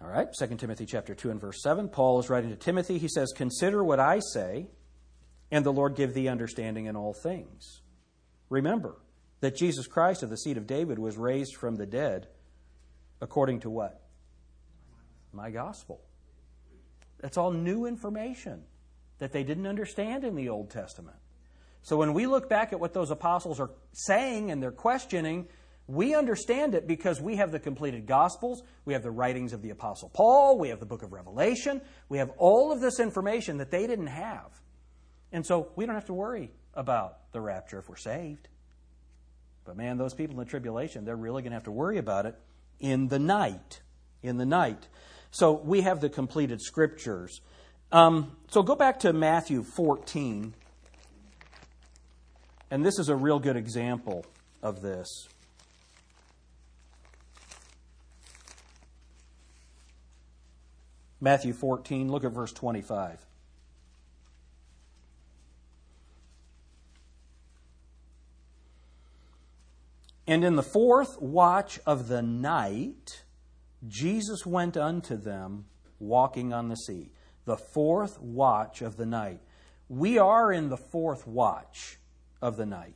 All right, 2 Timothy chapter 2 and verse 7. Paul is writing to Timothy. He says, Consider what I say, and the Lord give thee understanding in all things. Remember that Jesus Christ of the seed of David was raised from the dead according to what? My gospel. That's all new information that they didn't understand in the Old Testament. So when we look back at what those apostles are saying and they're questioning, we understand it because we have the completed Gospels, we have the writings of the Apostle Paul, we have the book of Revelation, we have all of this information that they didn't have. And so we don't have to worry about the rapture if we're saved. But man, those people in the tribulation, they're really going to have to worry about it in the night. In the night. So we have the completed scriptures. Um, so go back to Matthew 14. And this is a real good example of this. Matthew 14, look at verse 25. And in the fourth watch of the night, Jesus went unto them walking on the sea, the fourth watch of the night. We are in the fourth watch of the night.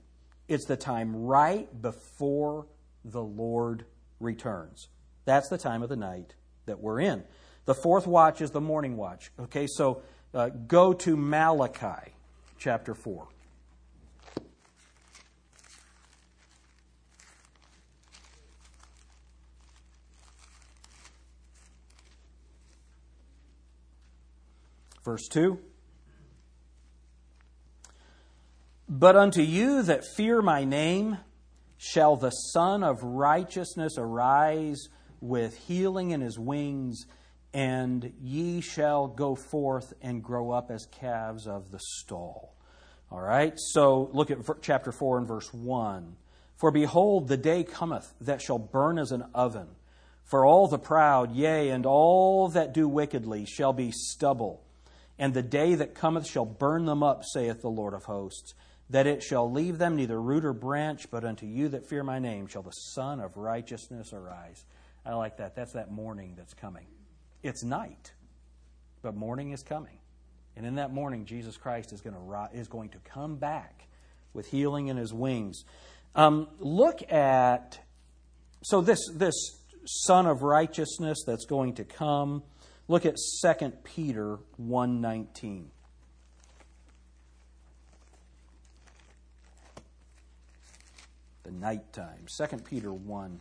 It's the time right before the Lord returns. That's the time of the night that we're in. The fourth watch is the morning watch. Okay, so uh, go to Malachi chapter 4. Verse 2 But unto you that fear my name shall the Sun of Righteousness arise with healing in his wings, and ye shall go forth and grow up as calves of the stall. All right, so look at chapter 4 and verse 1. For behold, the day cometh that shall burn as an oven. For all the proud, yea, and all that do wickedly shall be stubble. And the day that cometh shall burn them up, saith the Lord of hosts, that it shall leave them neither root or branch, but unto you that fear my name shall the Sun of righteousness arise. I like that. That's that morning that's coming. It's night, but morning is coming. And in that morning, Jesus Christ is going to, is going to come back with healing in his wings. Um, look at, so this, this Son of Righteousness that's going to come, look at 2 Peter 1.19. The nighttime. 2 Peter 1.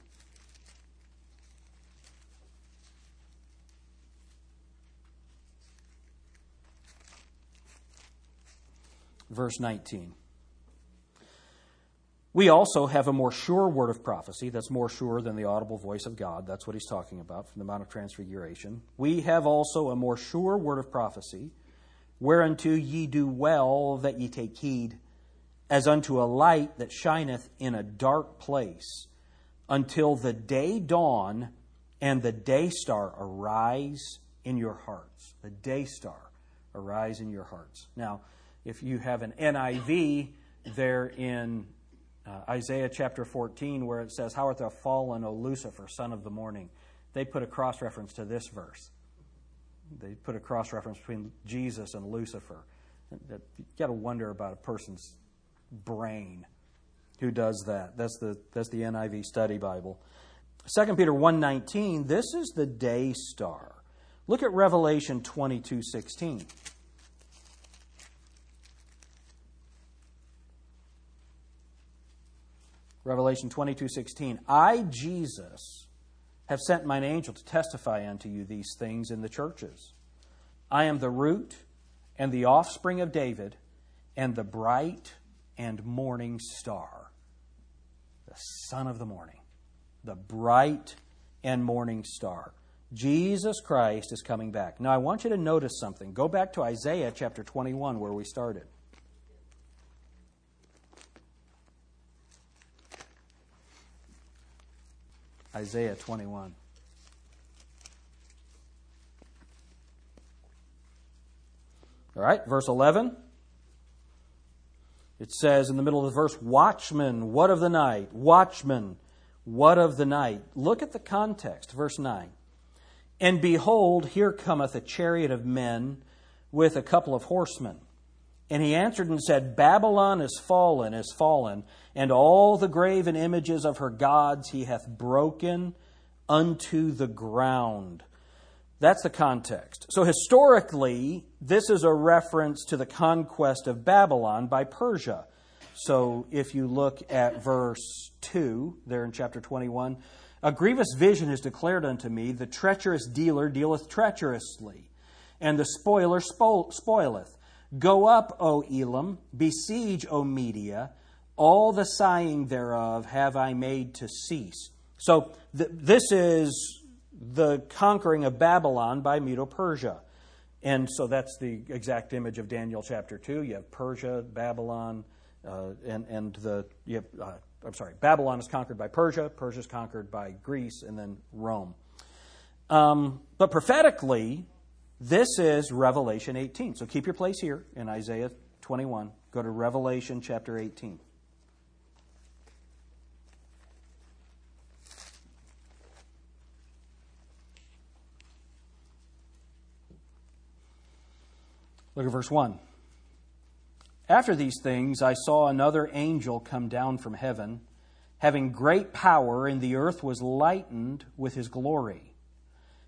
verse 19. We also have a more sure word of prophecy that's more sure than the audible voice of God. That's what he's talking about from the Mount of Transfiguration. We have also a more sure word of prophecy, whereunto ye do well that ye take heed, as unto a light that shineth in a dark place, until the day dawn and the day star arise in your hearts. The day star arise in your hearts. Now, if you have an NIV there in uh, Isaiah chapter 14, where it says, How art thou fallen, O Lucifer, son of the morning? They put a cross reference to this verse. They put a cross reference between Jesus and Lucifer. You got to wonder about a person's brain who does that. That's the, that's the NIV Study Bible. 2 Peter 1.19, this is the day star. Look at Revelation 22.16. Revelation 22:16, I, Jesus, have sent mine angel to testify unto you these things in the churches. I am the root and the offspring of David and the bright and morning star, the son of the morning, the bright and morning star. Jesus Christ is coming back. Now, I want you to notice something. Go back to Isaiah chapter 21, where we started. Isaiah 21. All right, verse 11. It says in the middle of the verse, Watchman, what of the night? Watchman, what of the night? Look at the context, verse 9. And behold, here cometh a chariot of men with a couple of horsemen. And he answered and said, Babylon is fallen, is fallen, and all the graven images of her gods he hath broken unto the ground. That's the context. So, historically, this is a reference to the conquest of Babylon by Persia. So, if you look at verse 2 there in chapter 21, a grievous vision is declared unto me. The treacherous dealer dealeth treacherously, and the spoiler spoileth. Go up, O Elam, besiege, O Media, all the sighing thereof have I made to cease. So th- this is the conquering of Babylon by Medo Persia. And so that's the exact image of Daniel chapter 2. You have Persia, Babylon, uh, and, and the, you have, uh, I'm sorry, Babylon is conquered by Persia, Persia is conquered by Greece, and then Rome. Um, but prophetically, this is Revelation 18. So keep your place here in Isaiah 21. Go to Revelation chapter 18. Look at verse 1. After these things, I saw another angel come down from heaven, having great power, and the earth was lightened with his glory.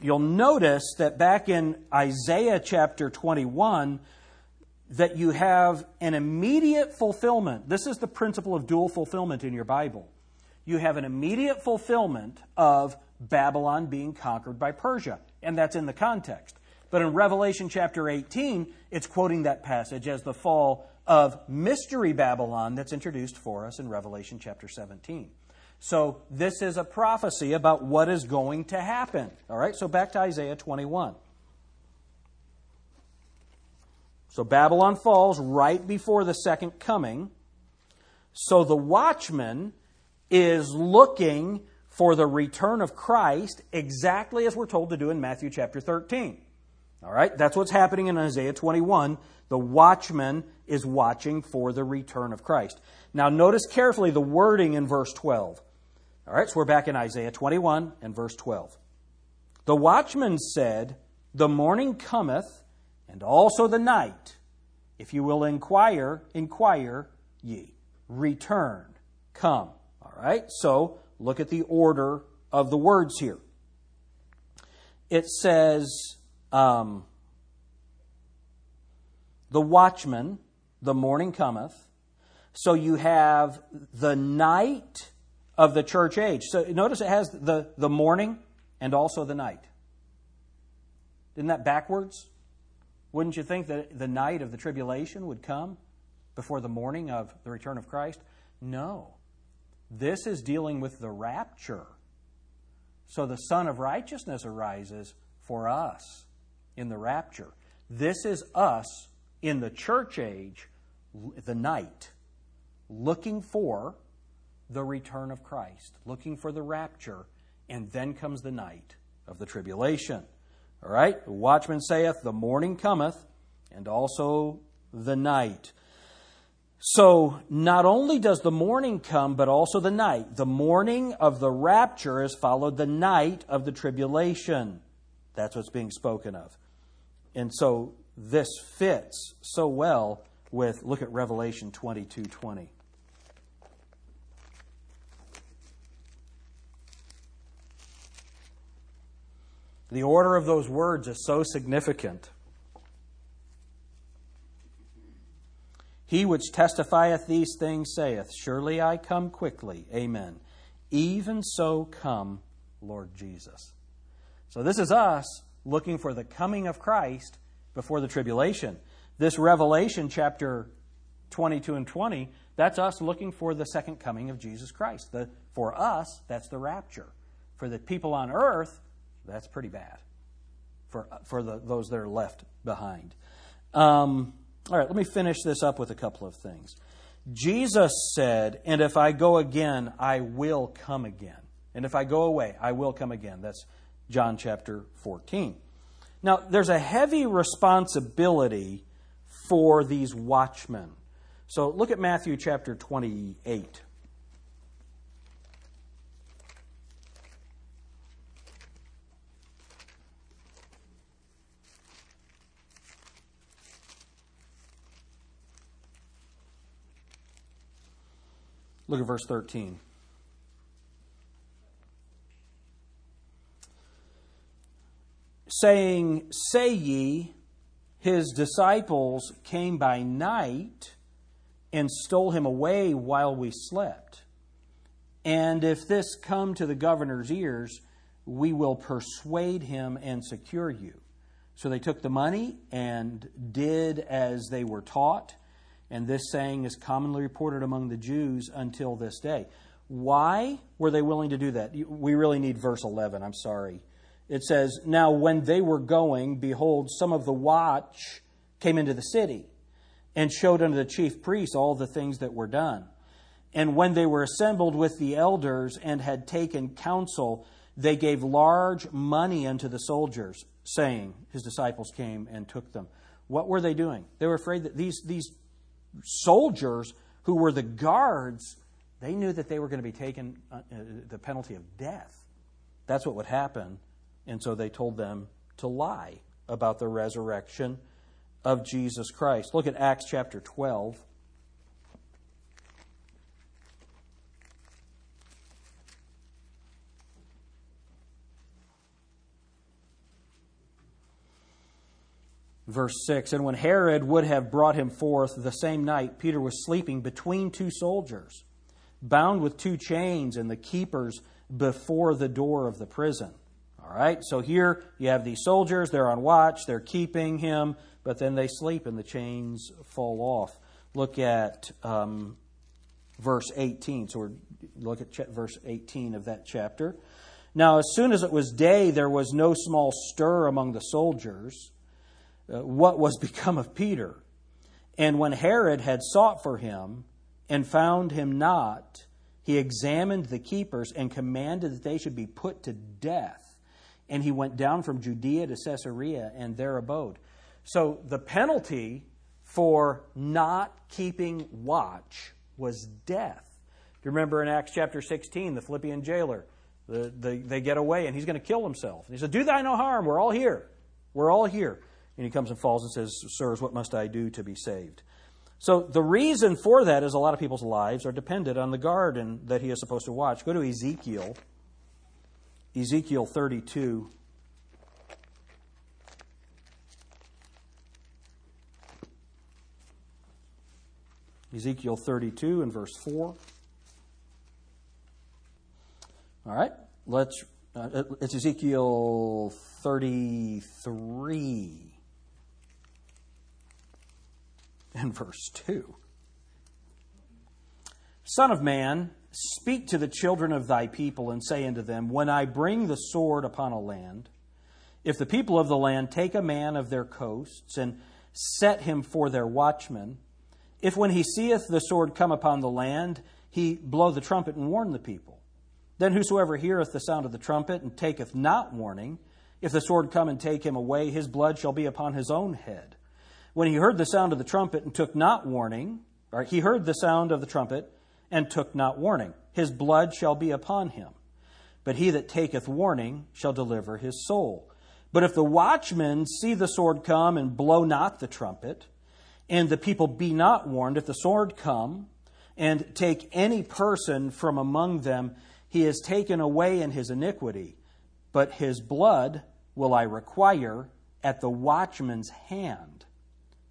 you'll notice that back in Isaiah chapter 21, that you have an immediate fulfillment. This is the principle of dual fulfillment in your Bible. You have an immediate fulfillment of Babylon being conquered by Persia and that's in the context. But in Revelation chapter 18, it's quoting that passage as the fall of Mystery Babylon that's introduced for us in Revelation chapter 17. So this is a prophecy about what is going to happen. All right, so back to Isaiah 21. So Babylon falls right before the second coming. So the watchman is looking for the return of Christ exactly as we're told to do in Matthew chapter 13. All right, that's what's happening in Isaiah 21. The watchman is watching for the return of Christ. Now, notice carefully the wording in verse 12. All right, so we're back in Isaiah 21 and verse 12. The watchman said, The morning cometh, and also the night. If you will inquire, inquire ye. Return, come. All right, so Look at the order of the words here. It says, um, the watchman, the morning cometh. So you have the night of the church age. So notice it has the, the morning and also the night. Isn't that backwards? Wouldn't you think that the night of the tribulation would come before the morning of the return of Christ? No. This is dealing with the rapture. So the Son of Righteousness arises for us in the rapture. This is us in the church age, the night, looking for the return of Christ, looking for the rapture, and then comes the night of the tribulation. All right? The watchman saith, The morning cometh, and also the night. So, not only does the morning come, but also the night. The morning of the rapture is followed the night of the tribulation. That's what's being spoken of. And so, this fits so well with, look at Revelation 22 20. The order of those words is so significant. He which testifieth these things saith, Surely I come quickly. Amen. Even so come, Lord Jesus. So this is us looking for the coming of Christ before the tribulation. This Revelation chapter 22 and 20, that's us looking for the second coming of Jesus Christ. The, for us, that's the rapture. For the people on earth, that's pretty bad. For, for the, those that are left behind. Um, all right, let me finish this up with a couple of things. Jesus said, And if I go again, I will come again. And if I go away, I will come again. That's John chapter 14. Now, there's a heavy responsibility for these watchmen. So look at Matthew chapter 28. Look at verse 13. Saying, Say ye, his disciples came by night and stole him away while we slept. And if this come to the governor's ears, we will persuade him and secure you. So they took the money and did as they were taught and this saying is commonly reported among the Jews until this day. Why were they willing to do that? We really need verse 11. I'm sorry. It says, Now when they were going, behold, some of the watch came into the city and showed unto the chief priests all the things that were done. And when they were assembled with the elders and had taken counsel, they gave large money unto the soldiers, saying, His disciples came and took them. What were they doing? They were afraid that these, these soldiers who were the guards, they knew that they were going to be taken uh, uh, the penalty of death. That's what would happen. And so they told them to lie about the resurrection of Jesus Christ. Look at Acts chapter 12. Verse 6 And when Herod would have brought him forth the same night, Peter was sleeping between two soldiers, bound with two chains, and the keepers before the door of the prison. All right, so here you have these soldiers, they're on watch, they're keeping him, but then they sleep and the chains fall off. Look at um, verse 18. So we look at ch- verse 18 of that chapter. Now, as soon as it was day, there was no small stir among the soldiers. Uh, what was become of Peter? And when Herod had sought for him and found him not, he examined the keepers and commanded that they should be put to death and he went down from Judea to Caesarea and there abode. So the penalty for not keeping watch was death. Do you remember in Acts chapter 16, the Philippian jailer? The, the, they get away and he's going to kill himself. And he said, Do thy no harm. We're all here. We're all here. And he comes and falls and says, Sirs, what must I do to be saved? So the reason for that is a lot of people's lives are dependent on the garden that he is supposed to watch. Go to Ezekiel Ezekiel 32. Ezekiel 32 and verse 4. All right, let's. Uh, it's Ezekiel 33 and verse 2. Son of man, Speak to the children of thy people, and say unto them, When I bring the sword upon a land, if the people of the land take a man of their coasts, and set him for their watchman, if when he seeth the sword come upon the land, he blow the trumpet and warn the people, then whosoever heareth the sound of the trumpet, and taketh not warning, if the sword come and take him away, his blood shall be upon his own head. When he heard the sound of the trumpet and took not warning, or he heard the sound of the trumpet, and took not warning. His blood shall be upon him. But he that taketh warning shall deliver his soul. But if the watchmen see the sword come and blow not the trumpet, and the people be not warned, if the sword come and take any person from among them, he is taken away in his iniquity. But his blood will I require at the watchman's hand.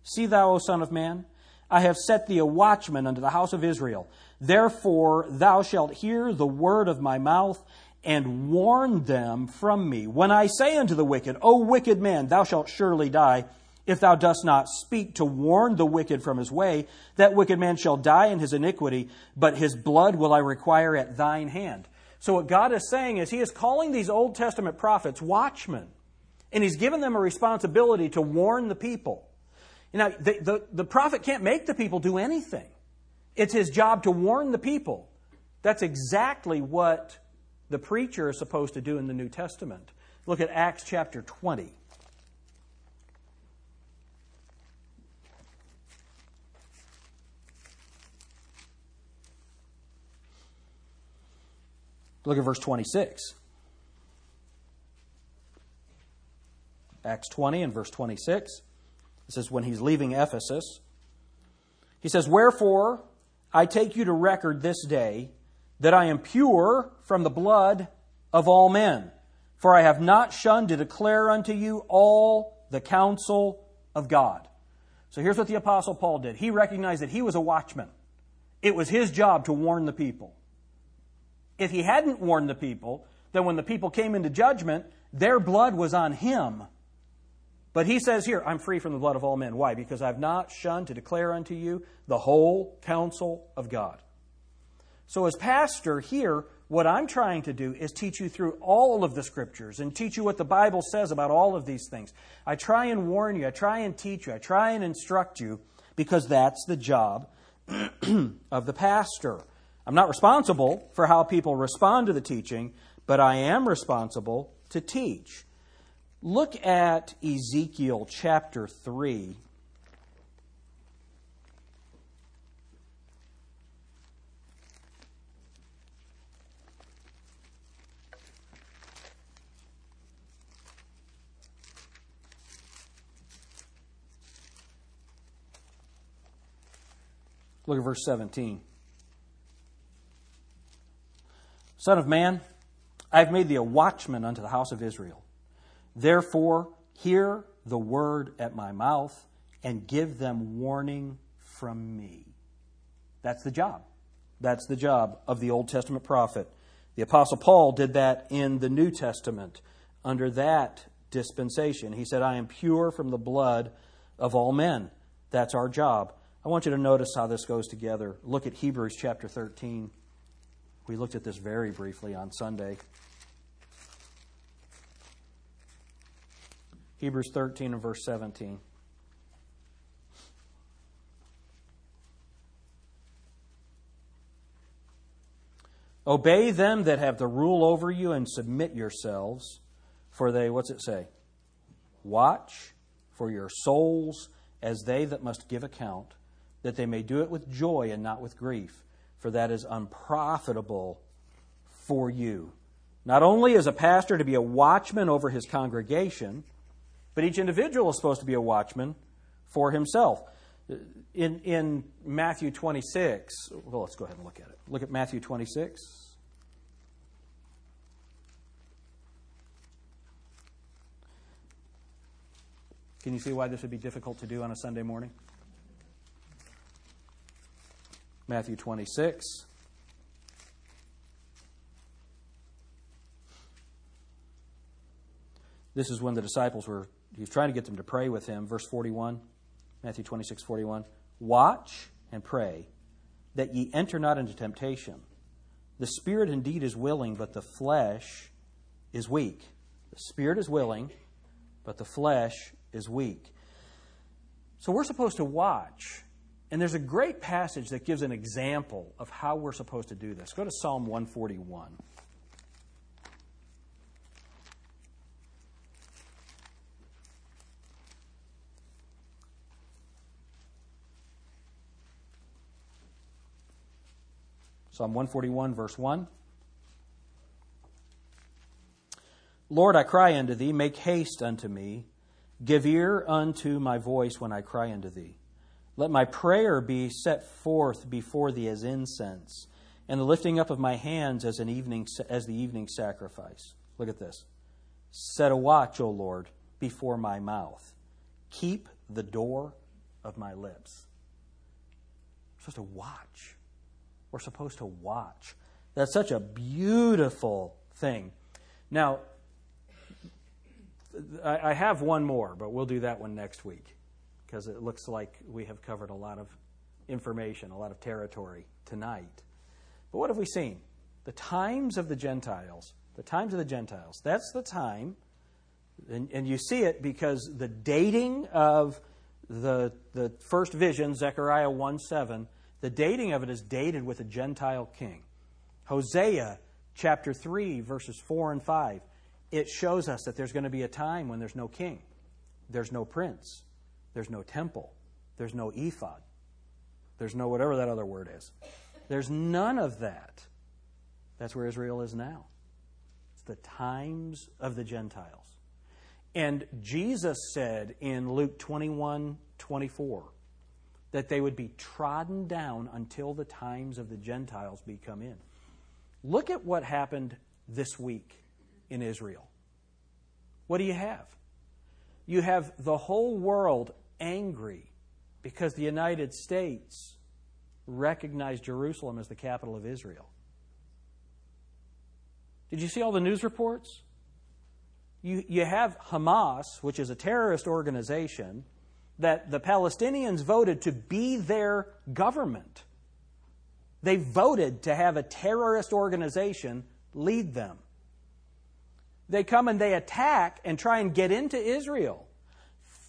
See thou, O Son of Man, I have set thee a watchman unto the house of Israel. Therefore, thou shalt hear the word of my mouth and warn them from me. When I say unto the wicked, O wicked man, thou shalt surely die, if thou dost not speak to warn the wicked from his way, that wicked man shall die in his iniquity, but his blood will I require at thine hand. So, what God is saying is, He is calling these Old Testament prophets watchmen, and He's given them a responsibility to warn the people. Now, the, the, the prophet can't make the people do anything. It's his job to warn the people. That's exactly what the preacher is supposed to do in the New Testament. Look at Acts chapter 20. Look at verse 26. Acts 20 and verse 26. It says, When he's leaving Ephesus, he says, Wherefore, I take you to record this day that I am pure from the blood of all men. For I have not shunned to declare unto you all the counsel of God. So here's what the Apostle Paul did. He recognized that he was a watchman. It was his job to warn the people. If he hadn't warned the people, then when the people came into judgment, their blood was on him but he says here, I'm free from the blood of all men. Why? Because I've not shunned to declare unto you the whole counsel of God. So, as pastor here, what I'm trying to do is teach you through all of the scriptures and teach you what the Bible says about all of these things. I try and warn you, I try and teach you, I try and instruct you because that's the job of the pastor. I'm not responsible for how people respond to the teaching, but I am responsible to teach. Look at Ezekiel chapter 3. Look at verse 17. Son of man, I have made thee a watchman unto the house of Israel. Therefore, hear the word at my mouth and give them warning from me. That's the job. That's the job of the Old Testament prophet. The Apostle Paul did that in the New Testament under that dispensation. He said, I am pure from the blood of all men. That's our job. I want you to notice how this goes together. Look at Hebrews chapter 13. We looked at this very briefly on Sunday. Hebrews 13 and verse 17. Obey them that have the rule over you and submit yourselves, for they, what's it say? Watch for your souls as they that must give account, that they may do it with joy and not with grief, for that is unprofitable for you. Not only is a pastor to be a watchman over his congregation, but each individual is supposed to be a watchman for himself. In, in Matthew 26, well, let's go ahead and look at it. Look at Matthew 26. Can you see why this would be difficult to do on a Sunday morning? Matthew 26. This is when the disciples were, he was trying to get them to pray with him. Verse 41, Matthew 26, 41. Watch and pray that ye enter not into temptation. The spirit indeed is willing, but the flesh is weak. The spirit is willing, but the flesh is weak. So we're supposed to watch. And there's a great passage that gives an example of how we're supposed to do this. Go to Psalm 141. Psalm 141, verse 1. Lord, I cry unto thee, make haste unto me. Give ear unto my voice when I cry unto thee. Let my prayer be set forth before thee as incense, and the lifting up of my hands as an evening as the evening sacrifice. Look at this. Set a watch, O Lord, before my mouth. Keep the door of my lips. I'm supposed to watch. We're supposed to watch. That's such a beautiful thing. Now, I have one more, but we'll do that one next week because it looks like we have covered a lot of information, a lot of territory tonight. But what have we seen? The times of the Gentiles. The times of the Gentiles. That's the time, and, and you see it because the dating of the, the first vision, Zechariah 1 7, the dating of it is dated with a Gentile king. Hosea chapter 3, verses 4 and 5, it shows us that there's going to be a time when there's no king, there's no prince, there's no temple, there's no ephod, there's no whatever that other word is. There's none of that. That's where Israel is now. It's the times of the Gentiles. And Jesus said in Luke 21 24, that they would be trodden down until the times of the Gentiles be come in. Look at what happened this week in Israel. What do you have? You have the whole world angry because the United States recognized Jerusalem as the capital of Israel. Did you see all the news reports? You, you have Hamas, which is a terrorist organization that the Palestinians voted to be their government. They voted to have a terrorist organization lead them. They come and they attack and try and get into Israel.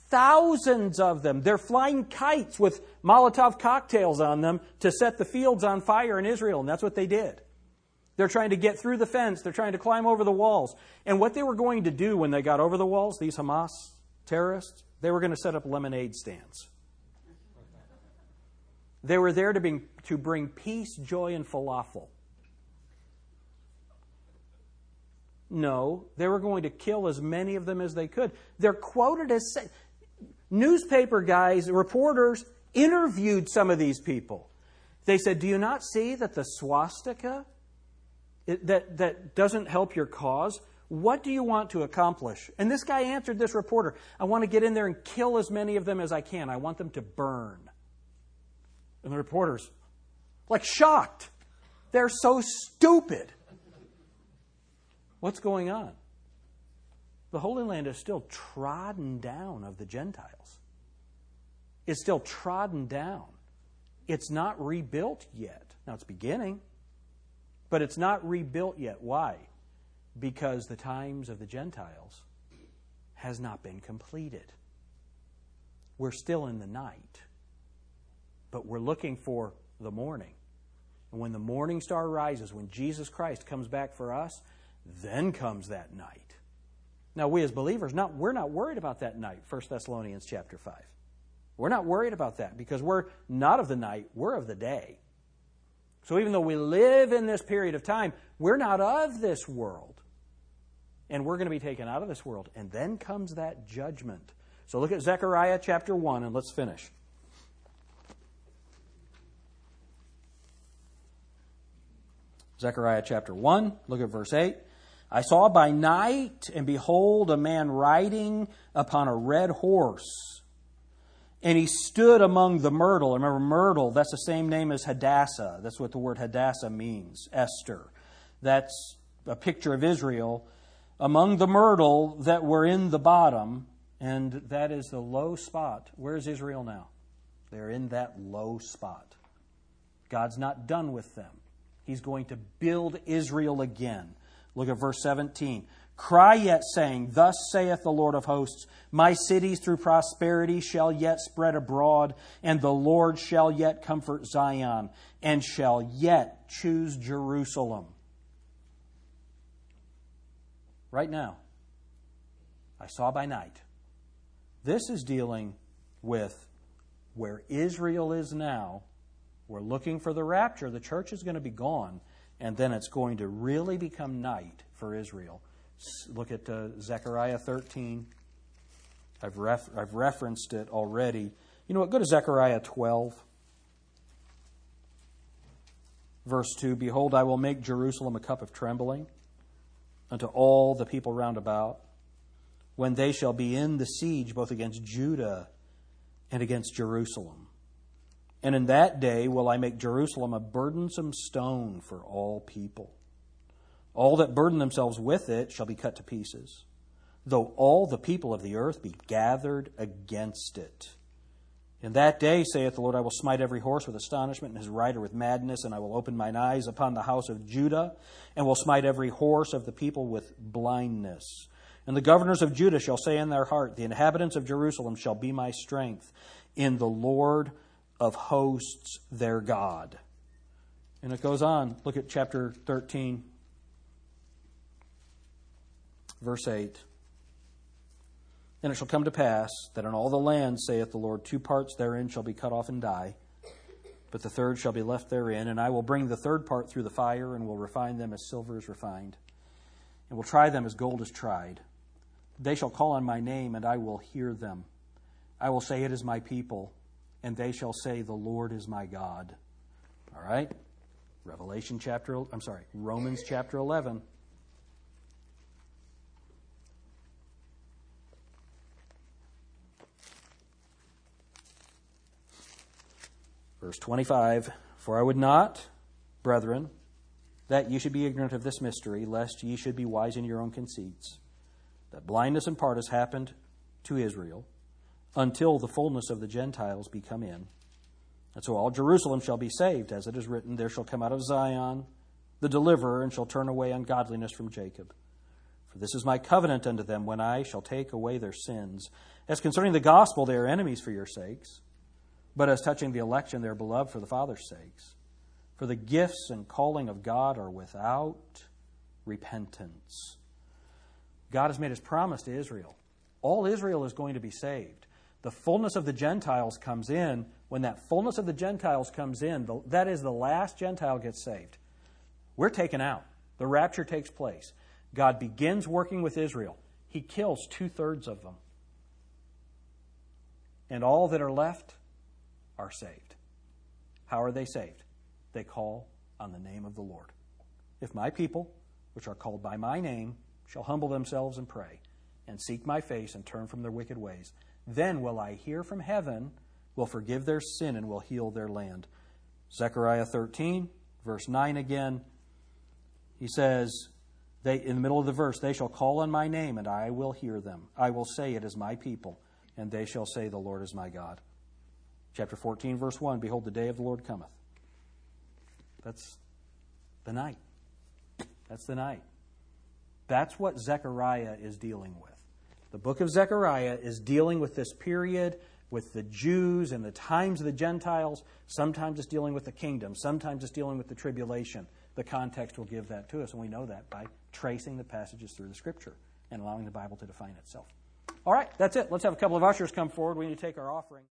Thousands of them. They're flying kites with Molotov cocktails on them to set the fields on fire in Israel, and that's what they did. They're trying to get through the fence. They're trying to climb over the walls. And what they were going to do when they got over the walls, these Hamas terrorists, they were going to set up lemonade stands. They were there to bring, to bring peace, joy, and falafel. No, they were going to kill as many of them as they could. They're quoted as saying, newspaper guys, reporters interviewed some of these people. They said, Do you not see that the swastika it, that, that doesn't help your cause? What do you want to accomplish? And this guy answered this reporter I want to get in there and kill as many of them as I can. I want them to burn. And the reporter's like shocked. They're so stupid. What's going on? The Holy Land is still trodden down of the Gentiles. It's still trodden down. It's not rebuilt yet. Now it's beginning, but it's not rebuilt yet. Why? Because the times of the Gentiles has not been completed. We're still in the night, but we're looking for the morning. And when the morning star rises, when Jesus Christ comes back for us, then comes that night. Now, we as believers, not, we're not worried about that night, 1 Thessalonians chapter 5. We're not worried about that because we're not of the night, we're of the day. So even though we live in this period of time, we're not of this world. And we're going to be taken out of this world. And then comes that judgment. So look at Zechariah chapter 1 and let's finish. Zechariah chapter 1, look at verse 8. I saw by night, and behold, a man riding upon a red horse. And he stood among the myrtle. Remember, myrtle, that's the same name as Hadassah. That's what the word Hadassah means, Esther. That's a picture of Israel. Among the myrtle that were in the bottom, and that is the low spot. Where's Israel now? They're in that low spot. God's not done with them. He's going to build Israel again. Look at verse 17. Cry yet, saying, Thus saith the Lord of hosts, My cities through prosperity shall yet spread abroad, and the Lord shall yet comfort Zion, and shall yet choose Jerusalem. Right now, I saw by night. This is dealing with where Israel is now. We're looking for the rapture. The church is going to be gone, and then it's going to really become night for Israel. Look at uh, Zechariah 13. I've, ref- I've referenced it already. You know what? Go to Zechariah 12. Verse 2 Behold, I will make Jerusalem a cup of trembling unto all the people round about, when they shall be in the siege both against Judah and against Jerusalem. And in that day will I make Jerusalem a burdensome stone for all people. All that burden themselves with it shall be cut to pieces, though all the people of the earth be gathered against it. In that day, saith the Lord, I will smite every horse with astonishment, and his rider with madness, and I will open mine eyes upon the house of Judah, and will smite every horse of the people with blindness. And the governors of Judah shall say in their heart, The inhabitants of Jerusalem shall be my strength in the Lord of hosts their God. And it goes on. Look at chapter 13, verse 8. And it shall come to pass that in all the land, saith the Lord, two parts therein shall be cut off and die, but the third shall be left therein. And I will bring the third part through the fire, and will refine them as silver is refined, and will try them as gold is tried. They shall call on my name, and I will hear them. I will say, It is my people and they shall say, The Lord is my God. All right? Revelation chapter, I'm sorry, Romans chapter 11. Verse 25 For I would not, brethren, that ye should be ignorant of this mystery, lest ye should be wise in your own conceits, that blindness in part has happened to Israel until the fullness of the Gentiles be come in. And so all Jerusalem shall be saved, as it is written, There shall come out of Zion the deliverer, and shall turn away ungodliness from Jacob. For this is my covenant unto them, when I shall take away their sins. As concerning the gospel, they are enemies for your sakes. But as touching the election, they are beloved for the Father's sakes. For the gifts and calling of God are without repentance. God has made his promise to Israel. All Israel is going to be saved the fullness of the Gentiles comes in, when that fullness of the Gentiles comes in, the, that is, the last Gentile gets saved. We're taken out. The rapture takes place. God begins working with Israel. He kills two thirds of them. And all that are left are saved. How are they saved? they call on the name of the Lord. If my people, which are called by my name, shall humble themselves and pray, and seek my face and turn from their wicked ways, then will I hear from heaven, will forgive their sin, and will heal their land. Zechariah 13, verse 9 again. He says, they, in the middle of the verse, they shall call on my name, and I will hear them. I will say, It is my people, and they shall say, The Lord is my God. Chapter 14, verse 1 Behold, the day of the Lord cometh. That's the night. That's the night. That's what Zechariah is dealing with. The book of Zechariah is dealing with this period with the Jews and the times of the Gentiles. Sometimes it's dealing with the kingdom, sometimes it's dealing with the tribulation. The context will give that to us, and we know that by tracing the passages through the Scripture and allowing the Bible to define itself. All right, that's it. Let's have a couple of ushers come forward. We need to take our offering.